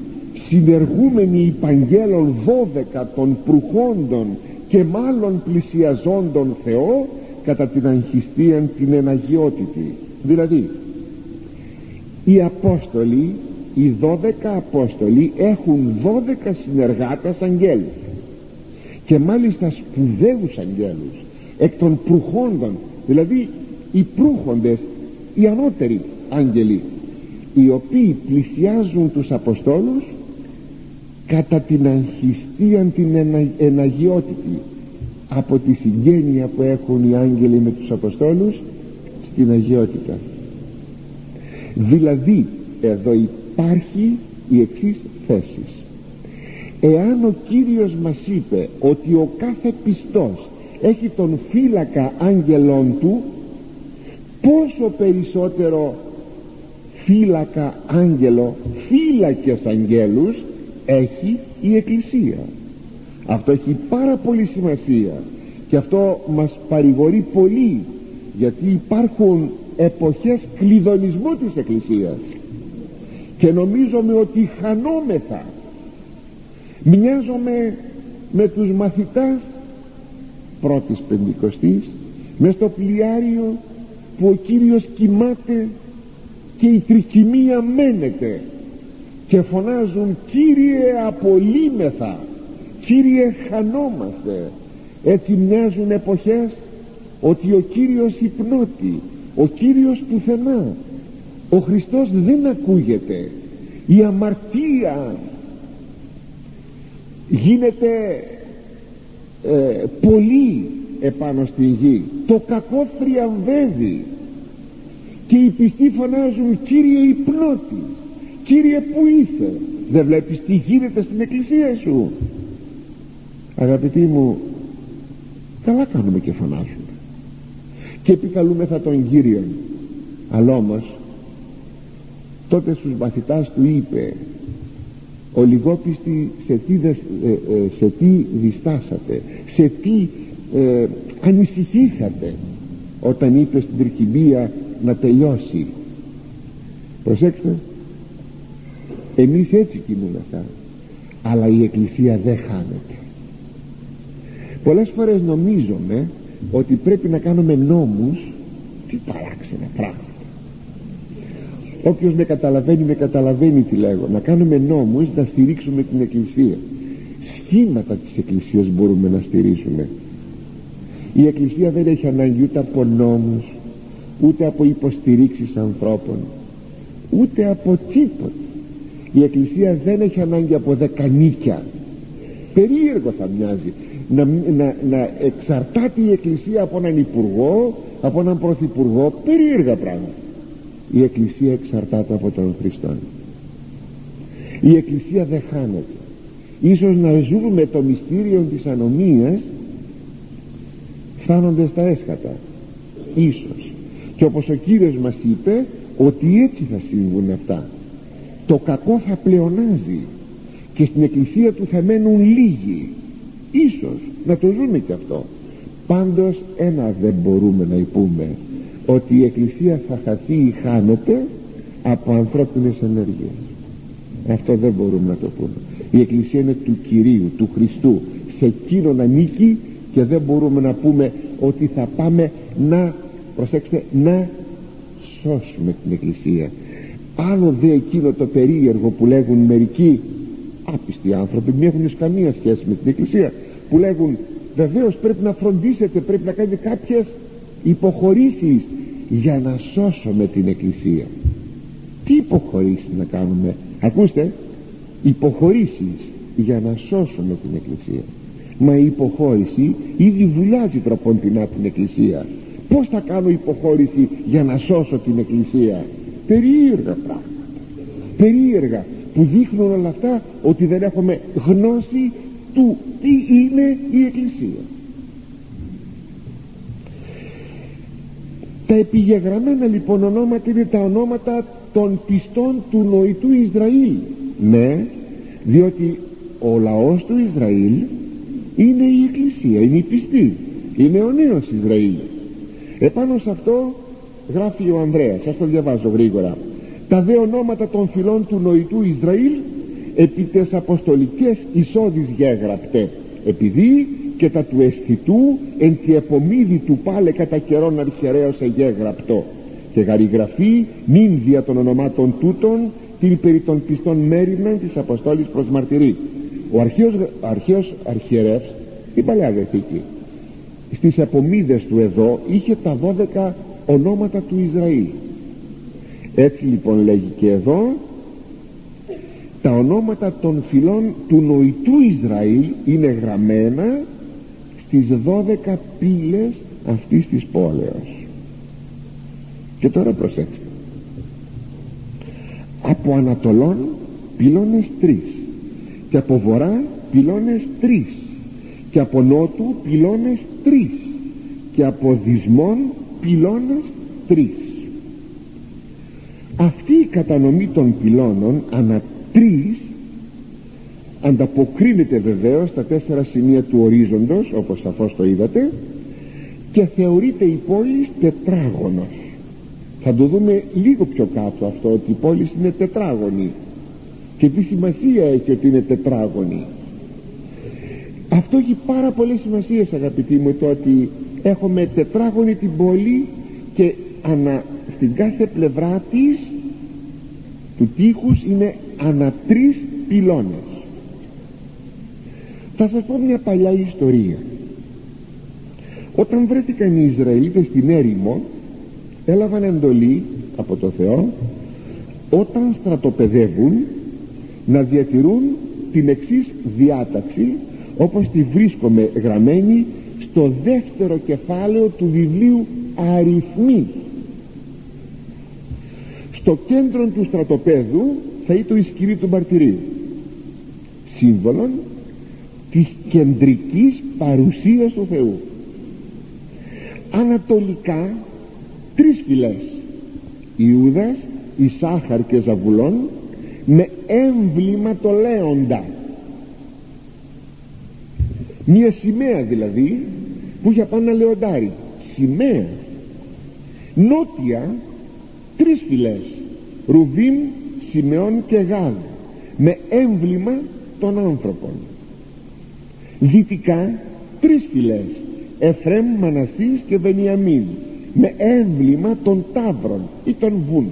συνεργούμενοι υπαγγέλων 12 των προυχόντων και μάλλον πλησιαζόντων Θεό κατά την αγχιστία την εναγιότητη δηλαδή οι Απόστολοι οι 12 Απόστολοι έχουν 12 συνεργάτες αγγέλους και μάλιστα σπουδαίους αγγέλους εκ των προυχόντων δηλαδή οι προύχοντες οι ανώτεροι άγγελοι οι οποίοι πλησιάζουν τους Αποστόλους κατά την αγχιστία την ενα, εναγιότητη από τη συγγένεια που έχουν οι άγγελοι με τους Αποστόλους στην αγιότητα. Δηλαδή εδώ υπάρχει η εξής θέση. Εάν ο Κύριος μας είπε ότι ο κάθε πιστός έχει τον φύλακα άγγελών του πόσο περισσότερο φύλακα άγγελο φύλακες αγγέλους έχει η Εκκλησία. Αυτό έχει πάρα πολύ σημασία και αυτό μας παρηγορεί πολύ γιατί υπάρχουν εποχές κλειδονισμού της Εκκλησίας. Και νομίζουμε ότι χανόμεθα μοιάζομαι με τους μαθητάς πρώτης πεντηκοστής μες στο πλοιάριο που ο Κύριος κοιμάται και η τρικυμία μένεται και φωνάζουν Κύριε απολύμεθα Κύριε χανόμαστε έτσι μοιάζουν εποχές ότι ο Κύριος υπνώτη ο Κύριος πουθενά. Ο Χριστός δεν ακούγεται. Η αμαρτία γίνεται ε, πολύ επάνω στην γη. Το κακό θριαμβεύει. Και οι πιστοί φωνάζουν Κύριε υπνώτη Κύριε που είσαι; Δεν βλέπεις τι γίνεται στην εκκλησία σου; Αγαπητοί μου καλά κάνουμε και φωνάζουμε. Και επικαλούμεθα τον Κύριο αλλά όμως τότε στους μαθητάς του είπε ο λιγόπιστη σε τι, ε, ε, σε τι διστάσατε σε τι ε, ανησυχήσατε όταν είπε στην τρικυμία να τελειώσει. Προσέξτε εμείς έτσι κοιμούμεθα αλλά η Εκκλησία δεν χάνεται. Πολλές φορές νομίζουμε ότι πρέπει να κάνουμε νόμους τι παράξενα πράγματα όποιος με καταλαβαίνει με καταλαβαίνει τι λέγω. Να κάνουμε νόμους να στηρίξουμε την Εκκλησία. Σχήματα της Εκκλησίας μπορούμε να στηρίσουμε η Εκκλησία δεν έχει ανάγκη ούτε από νόμους ούτε από υποστηρίξεις ανθρώπων ούτε από τίποτα. Η Εκκλησία δεν έχει ανάγκη από δεκανίκια. Περίεργο θα μοιάζει να, να, να εξαρτάται η Εκκλησία από έναν υπουργό από έναν πρωθυπουργό. Περίεργα πράγματα η Εκκλησία εξαρτάται από τον Χριστό. Η Εκκλησία δεν χάνεται. Ίσως να ζούμε το μυστήριο της ανομίας φτάνονται στα έσχατα. Ίσως. Και όπως ο Κύριος μας είπε ότι έτσι θα συμβούν αυτά. Το κακό θα πλεονάζει και στην εκκλησία του θα μένουν λίγοι. Ίσως να το ζούμε και αυτό. Πάντως ένα δεν μπορούμε να υπούμε ότι η εκκλησία θα χαθεί ή χάνεται από ανθρώπινες ενέργειες. Αυτό δεν μπορούμε να το πούμε. Η εκκλησία είναι του Κυρίου, του Χριστού σε εκείνον ανήκει και δεν μπορούμε να πούμε ότι θα πάμε να προσέξτε να σώσουμε την εκκλησία. Άλλο δε εκείνο το περίεργο που λέγουν μερικοί άπιστοι άνθρωποι μην έχουν καμία σχέση με την εκκλησία που λέγουν βεβαίως πρέπει να φροντίσετε πρέπει να κάνετε κάποιες υποχωρήσεις για να σώσουμε την εκκλησία. Τι υποχωρήσεις να κάνουμε; Ακούστε. Υποχωρήσεις για να σώσουμε την εκκλησία. Μα η υποχώρηση ήδη βουλιάζει τροποντινά την εκκλησία. Πως θα κάνω υποχώρηση για να σώσω την εκκλησία; Περίεργα πράγματα. Περίεργα που δείχνουν όλα αυτά ότι δεν έχουμε γνώση του τι είναι η εκκλησία τα επιγεγραμμένα λοιπόν ονόματα είναι τα ονόματα των πιστών του νοητού Ισραήλ. Ναι διότι ο λαός του Ισραήλ είναι η Εκκλησία, είναι η πιστή είναι ο νέος Ισραήλ. Επάνω σε αυτό γράφει ο Ανδρέας σας το διαβάζω γρήγορα. Τα δε ονόματα των φυλών του νοητού Ισραήλ επί τες αποστολικές εισόδης γέγραπτε επειδή και τα του αισθητού εν τη επομίδη του πάλε κατά καιρόν αρχαιρέως εγέγραπτο και γαριγραφή νυν δια των ονομάτων τούτων την περί των πιστών μέρημεν της Αποστόλης προς μαρτυρή. Ο αρχαίος, αρχαίος αρχιερεύς η Παλαιά Δεθήκη στις επομίδες του εδώ είχε τα 12 ονόματα του Ισραήλ. Έτσι λοιπόν λέγει και εδώ τα ονόματα των φυλών του νοητού Ισραήλ είναι γραμμένα στις 12 πύλες αυτής της πόλεως. Και τώρα προσέξτε. Από Ανατολών πυλώνες τρεις και από Βορρά πυλώνες τρεις και από Νότου πυλώνες τρεις και από Δυσμών πυλώνες τρεις. Αυτή η κατανομή των πυλώνων ανά τρεις ανταποκρίνεται βεβαίως στα τέσσερα σημεία του ορίζοντος όπως σαφώς το είδατε και θεωρείται η πόλη τετράγωνος. Θα το δούμε λίγο πιο κάτω αυτό ότι η πόλη είναι τετράγωνη. Και τι σημασία έχει ότι είναι τετράγωνη. Αυτό έχει πάρα πολλές σημασίες αγαπητοί μου το ότι έχουμε τετράγωνη την πόλη και ανα, στην κάθε πλευρά της του τείχους είναι ανά τρεις πυλώνες θα σας πω μια παλιά ιστορία. Όταν βρέθηκαν οι Ισραηλίτες στην έρημο έλαβαν εντολή από το Θεό όταν στρατοπεδεύουν να διατηρούν την εξής διάταξη όπως τη βρίσκομαι γραμμένη στο δεύτερο κεφάλαιο του βιβλίου αριθμοί στο κέντρο του στρατοπέδου θα είναι το ισκυρί του μαρτυρίου. Σύμβολον της κεντρικής παρουσίας του Θεού. Ανατολικά τρεις φυλές. Ιούδας, Ισάχαρ και Ζαβουλών με έμβλημα το λέοντα. Μια σημαία δηλαδή που είχε πάνω ένα λεοντάρι. Σημαία. Νότια τρεις φυλές. Ρουβίμ, Σιμεών και Γάδ με έμβλημα των άνθρωπων δυτικά τρεις φυλές Εφρέμ, Μανασής και Βενιαμίν με έμβλημα των τάβρων ή των βούν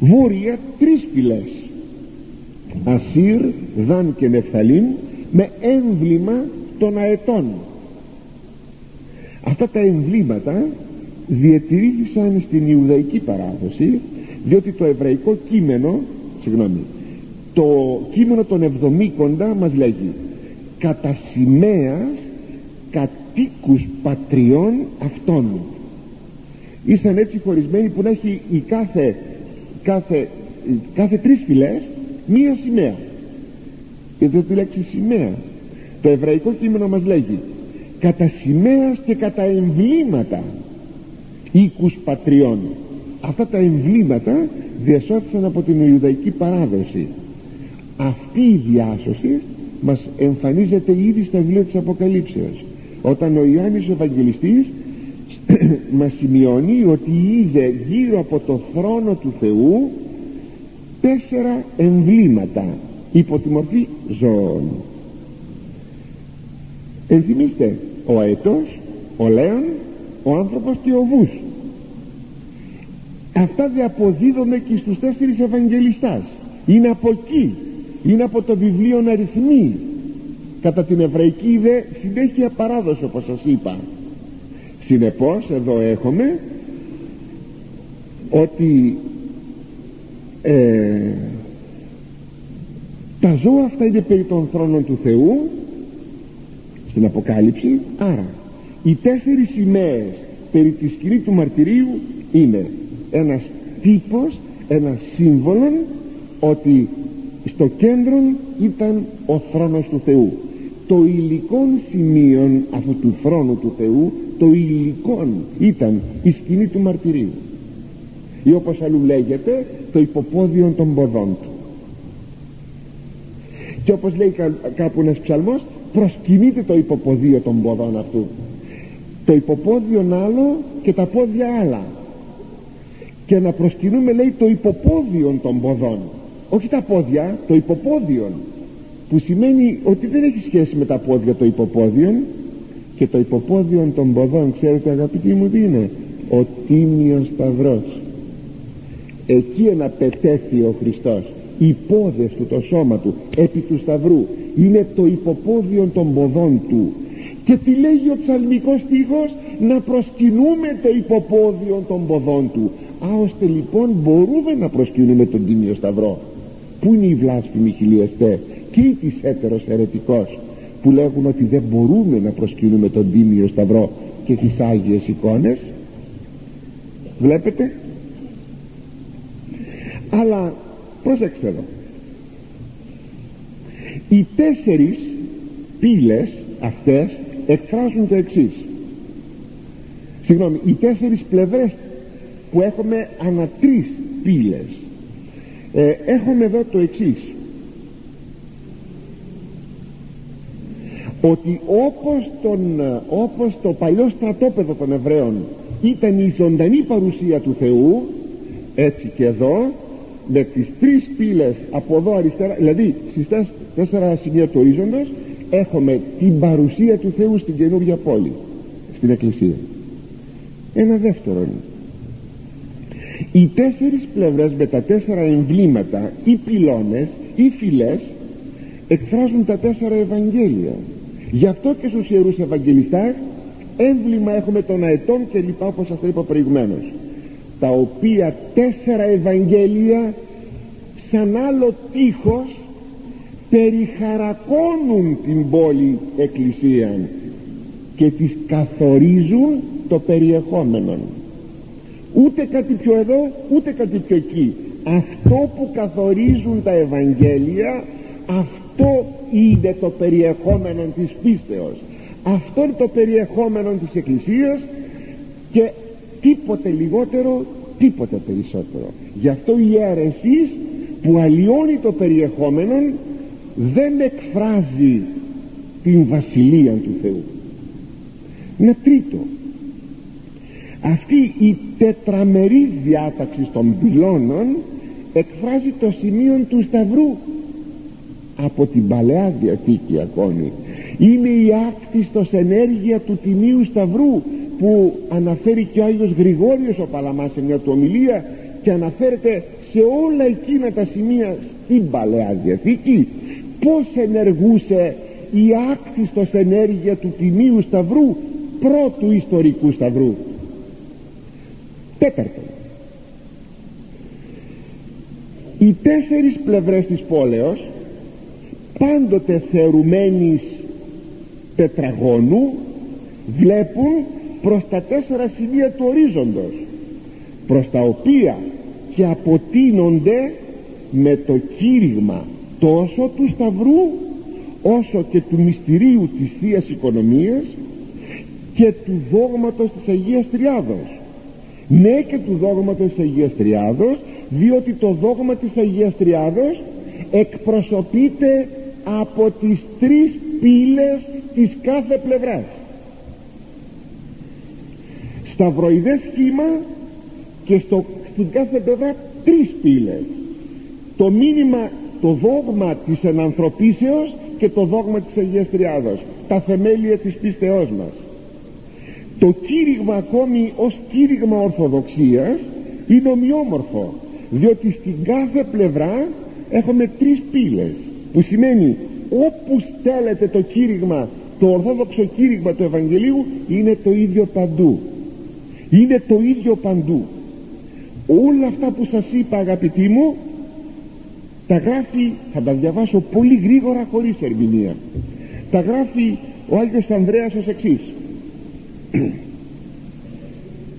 βόρεια τρεις φυλές Ασύρ, Δάν και Νεφθαλίν με έμβλημα των αετών. Αυτά τα εμβλήματα διατηρήθησαν στην Ιουδαϊκή παράδοση διότι το εβραϊκό κείμενο συγγνώμη το κείμενο των εβδομήκοντα μας λέγει κατά σημαίας κατοίκους πατριών αυτών. Ήσαν έτσι χωρισμένοι που να έχει η κάθε κάθε, κάθε τρεις φυλές μία σημαία. Εδώ τη λέξη σημαία. Το εβραϊκό κείμενο μας λέγει κατά σημαίας και κατά εμβλήματα οίκους πατριών αυτά τα εμβλήματα διασώθησαν από την Ιουδαϊκή παράδοση. Αυτή η διάσωση μας εμφανίζεται ήδη στα βιβλία της Αποκαλύψεως. Όταν ο Ιωάννης ο Ευαγγελιστής μας σημειώνει ότι είδε γύρω από το θρόνο του Θεού τέσσερα εμβλήματα υπό τη μορφή ζώων. Ενθυμίστε ο αετός ο λέον ο άνθρωπος και ο βούς. Αυτά διαποδίδονται και στους τέσσερις Ευαγγελιστάς. Είναι από εκεί είναι από το βιβλίο αριθμοί κατά την εβραϊκή ιδέα συνέχεια παράδοση όπως σας είπα. Συνεπώς εδώ έχουμε ότι ε, τα ζώα αυτά είναι περί των θρόνων του Θεού στην Αποκάλυψη. Άρα οι τέσσερις σημαίες περί της σκηνής του μαρτυρίου είναι ένας τύπος ένας σύμβολο ότι στο κέντρο ήταν ο θρόνος του Θεού. Το υλικό σημείο αυτού του θρόνου του Θεού το υλικό ήταν η σκηνή του μαρτυρίου. Ή όπως αλλού λέγεται το υποπόδιο των ποδών του. Και όπως λέει κάπου ένας ψαλμός προσκυνείται το υποποδίο των ποδών αυτού. Το υποπόδιο άλλο και τα πόδια άλλα. Και να προσκυνούμε λέει το υποπόδιο των ποδών όχι τα πόδια, το υποπόδιο που σημαίνει ότι δεν έχει σχέση με τα πόδια το υποπόδιο και το υποπόδιο των ποδών ξέρετε αγαπητοί μου τι είναι; Ο τίμιος σταυρός. Εκεί εναπετέθη ο Χριστός οι πόδες του το σώμα του επί του σταυρού. Είναι το υποπόδιο των ποδών του. Και τι λέγει ο ψαλμικός στίχος; Να προσκυνούμε το υποπόδιο των ποδών του. Α ώστε λοιπόν μπορούμε να προσκυνούμε τον Τίμιο Σταυρό που είναι οι βλάσφημοι χιλιοστέ και οι της έτερος αιρετικός που λέγουν ότι δεν μπορούμε να προσκυνούμε τον Τίμιο Σταυρό και τις Άγιες εικόνες; Βλέπετε; Αλλά πρόσεξτε εδώ. Οι τέσσερις πύλες αυτές εκφράζουν το εξής. Συγγνώμη οι τέσσερις πλευρές που έχουμε ανά τρεις πύλες ε, έχουμε εδώ το εξής. Ότι όπως, τον, όπως το παλιό στρατόπεδο των Εβραίων ήταν η ζωντανή παρουσία του Θεού έτσι και εδώ με τις τρεις πύλες από εδώ αριστερά δηλαδή στις τέσσερα σημεία του ορίζοντος έχουμε την παρουσία του Θεού στην καινούργια πόλη στην Εκκλησία. Ένα δεύτερο οι τέσσερις πλευρές με τα τέσσερα εμβλήματα ή πυλώνες ή φυλές εκφράζουν τα τέσσερα Ευαγγέλια. Γι' αυτό και στους Ιερούς Ευαγγελιστάς έμβλημα έχουμε των αετών και λοιπά όπως σας είπα προηγουμένως. Τα οποία τέσσερα Ευαγγέλια σαν άλλο τείχος περιχαρακώνουν την πόλη εκκλησία και τις καθορίζουν το περιεχόμενο ούτε κάτι πιο εδώ ούτε κάτι πιο εκεί. Αυτό που καθορίζουν τα Ευαγγέλια αυτό είναι το περιεχόμενο της πίστεως. Αυτό είναι το περιεχόμενο της Εκκλησίας και τίποτε λιγότερο τίποτε περισσότερο. Γι' αυτό η αίρεσης που αλλοιώνει το περιεχόμενο δεν εκφράζει την βασιλεία του Θεού. Ένα τρίτο αυτή η τετραμερή διάταξη των πυλώνων εκφράζει το σημείο του σταυρού από την Παλαιά Διαθήκη ακόμη είναι η άκτιστος ενέργεια του Τιμίου Σταυρού που αναφέρει και ο Άγιος Γρηγόριος ο Παλαμάς σε μια του ομιλία και αναφέρεται σε όλα εκείνα τα σημεία στην Παλαιά Διαθήκη. Πως ενεργούσε η άκτιστος ενέργεια του Τιμίου Σταυρού πρώτου ιστορικού Σταυρού τέταρτον οι τέσσερις πλευρές της πόλεως πάντοτε θεωρουμένης τετραγώνου βλέπουν προς τα τέσσερα σημεία του ορίζοντος προς τα οποία και αποτείνονται με το κήρυγμα τόσο του Σταυρού όσο και του μυστηρίου της Θείας Οικονομίας και του δόγματος της Αγίας Τριάδος ναι και του δόγματος της Αγίας Τριάδος διότι το δόγμα της Αγίας Τριάδος εκπροσωπείται από τις τρεις πύλες της κάθε πλευράς. Σταυροειδές σχήμα και στο, στην κάθε πλευρά τρεις πύλες. Το μήνυμα το δόγμα της ενανθρωπίσεως και το δόγμα της Αγίας Τριάδος. Τα θεμέλια της πίστεώς μας το κήρυγμα ακόμη ως κήρυγμα ορθοδοξίας είναι ομοιόμορφο διότι στην κάθε πλευρά έχουμε τρεις πύλες που σημαίνει όπου στέλνεται το κήρυγμα το ορθόδοξο κήρυγμα του Ευαγγελίου είναι το ίδιο παντού είναι το ίδιο παντού. Όλα αυτά που σας είπα αγαπητοί μου τα γράφει θα τα διαβάσω πολύ γρήγορα χωρίς ερμηνεία. Τα γράφει ο Άγιος Ανδρέας ως εξής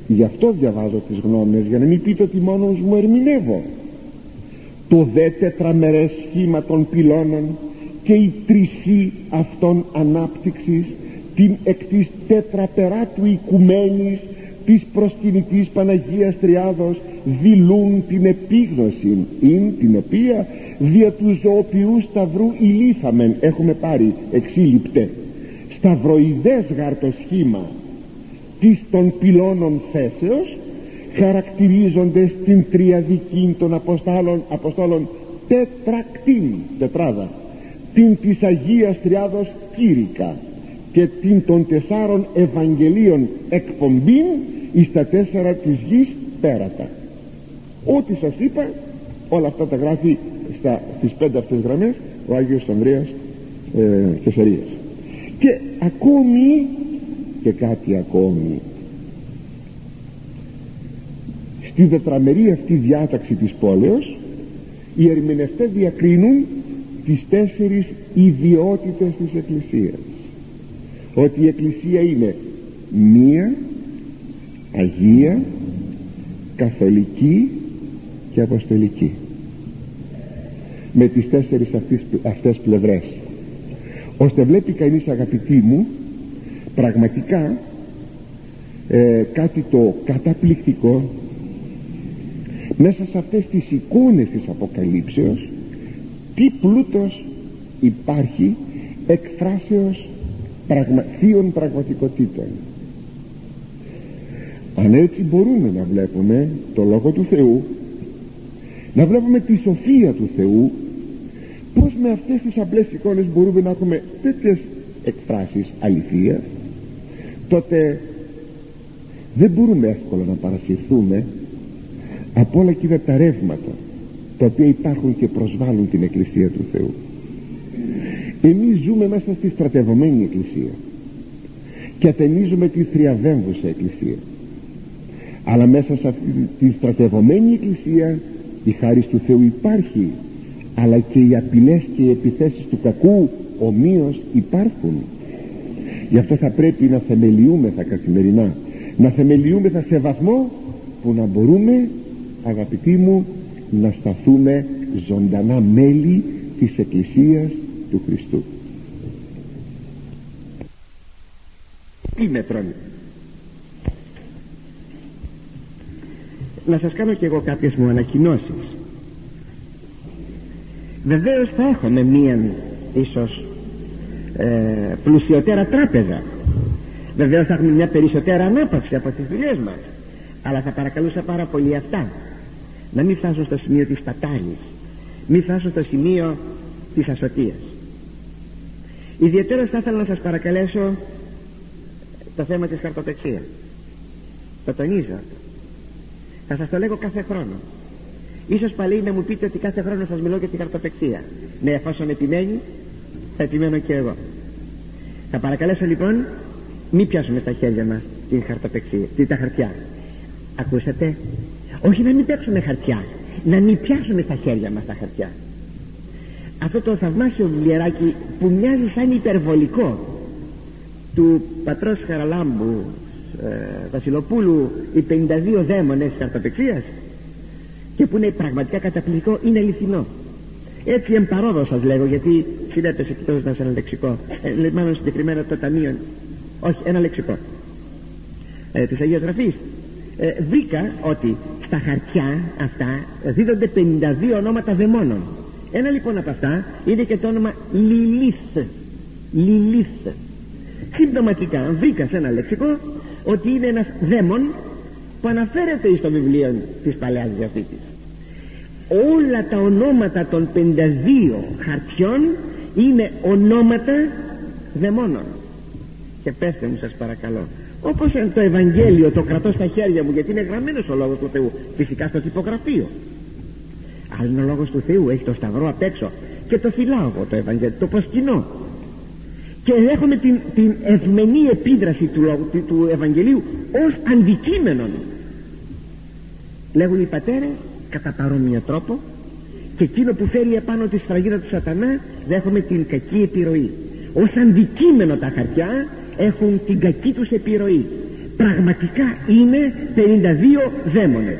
γι' αυτό διαβάζω τις γνώμες για να μην πείτε ότι μόνος μου ερμηνεύω. Το δε τετραμερές σχήμα των πυλώνων και η τρισή αυτών ανάπτυξης την εκ της τετρατεράτου οικουμένης της προσκυνητής Παναγίας Τριάδος δηλούν την επίγνωση ειν την οποία δια του ζωοποιού σταυρού ηλίθαμεν έχουμε πάρει εξήλιπτε σταυροειδές γάρ το σχήμα της των πυλώνων θέσεως χαρακτηρίζονται στην τριαδική των αποστόλων, αποστόλων τετρακτήν τετράδα την της Αγίας Τριάδος Κύρικα και την των τεσσάρων Ευαγγελίων εκπομπήν εις τα τέσσερα της γης πέρατα. Ό,τι σας είπα όλα αυτά τα γράφει στα, στις πέντε αυτές γραμμές ο Άγιος Ανδρέας ε, Κεσαρίας και ακόμη και κάτι ακόμη. Στη τετραμερή αυτή διάταξη της πόλεως οι ερμηνευτές διακρίνουν τις τέσσερις ιδιότητες της Εκκλησίας. Ότι η Εκκλησία είναι μία Αγία Καθολική και Αποστολική. Με τις τέσσερις αυτές, αυτές πλευρές. Ώστε βλέπει κανείς αγαπητοί μου πραγματικά ε, κάτι το καταπληκτικό μέσα σε αυτές τις εικόνες της Αποκαλύψεως τι πλούτος υπάρχει εκφράσεως πραγμα, θείων πραγματικότητων. Αν έτσι μπορούμε να βλέπουμε το Λόγο του Θεού να βλέπουμε τη σοφία του Θεού πως με αυτές τις απλές εικόνες μπορούμε να έχουμε τέτοιες εκφράσεις αληθείας; Τότε δεν μπορούμε εύκολα να παρασυρθούμε από όλα εκείνα τα ρεύματα τα οποία υπάρχουν και προσβάλλουν την Εκκλησία του Θεού. Εμείς ζούμε μέσα στη στρατευωμένη Εκκλησία και ατενίζουμε τη θριαβέμβουσα Εκκλησία. Αλλά μέσα σε αυτή τη στρατευωμένη Εκκλησία η χάρη του Θεού υπάρχει αλλά και οι απειλές και οι επιθέσεις του κακού ομοίως υπάρχουν γι' αυτό θα πρέπει να θεμελιούμεθα καθημερινά. Να θεμελιούμεθα σε βαθμό που να μπορούμε αγαπητοί μου να σταθούμε ζωντανά μέλη της Εκκλησίας του Χριστού. Ήμετρον να σας κάνω και εγώ κάποιες μου ανακοινώσεις. Βεβαίως θα έχουμε μία ίσως ε, πλουσιωτέρα τράπεζα. Βεβαίως θα έχουμε μια περισσότερα ανάπαυση από τις δουλειές μας. Αλλά θα παρακαλούσα πάρα πολύ αυτά. Να μην φτάσουν στο σημείο της πατάλης μην φτάσουν στο σημείο της ασωτείας ιδιαίτερα θα ήθελα να σας παρακαλέσω το θέμα της χαρτοπεξίας το τονίζω θα σας το λέγω κάθε χρόνο. Ίσως πάλι να μου πείτε ότι κάθε χρόνο σας μιλώ για την χαρτοπεξία ναι εφόσον επιμένει θα επιμένω και εγώ θα παρακαλέσω λοιπόν μην πιάσουμε στα χέρια μας την χαρτοπεξία την τα χαρτιά. Ακούσατε; Όχι να μην παίξουμε χαρτιά να μην πιάσουμε στα χέρια μας τα χαρτιά. Αυτό το θαυμάσιο βιβλιαράκι που μοιάζει σαν υπερβολικό του πατρός Χαραλάμπους ε, Βασιλοπούλου οι 52 δαίμονες χαρτοπεξίας και που είναι πραγματικά καταπληκτικό είναι αληθινό έτσι εμπαρόδο σας λέγω γιατί συνέπεσε κοιτώντας ένα λεξικό. Ε, μάλλον συγκεκριμένα το ταμείο. Όχι ένα λεξικό. Ε, της Αγίας Γραφής ε, βρήκα ότι στα χαρτιά αυτά δίδονται 52 ονόματα δαιμόνων. Ένα λοιπόν από αυτά είναι και το όνομα Λιλίθ. Λιλίθ. Συμπτωματικά βρήκα σε ένα λεξικό ότι είναι ένας δαίμον που αναφέρεται στο βιβλίο της Παλαιάς Διαθήκης όλα τα ονόματα των 52 χαρτιών είναι ονόματα δαιμόνων. Και πέστε μου σας παρακαλώ όπως το Ευαγγέλιο το κρατώ στα χέρια μου γιατί είναι γραμμένος ο Λόγος του Θεού φυσικά στο τυπογραφείο. Αλλά είναι ο Λόγος του Θεού έχει το σταυρό απ' έξω και το φυλάω εγώ το Ευαγγέλιο το προσκυνώ. Και έχουμε την, την ευμενή επίδραση του, του, του Ευαγγελίου ως αντικείμενο λέγουν οι πατέρες κατά παρόμοιο τρόπο και εκείνο που φέρει επάνω τη σφραγίδα του σατανά δέχομαι την κακή επιρροή. Ως αντικείμενο τα χαρτιά έχουν την κακή τους επιρροή. Πραγματικά είναι 52 δαίμονες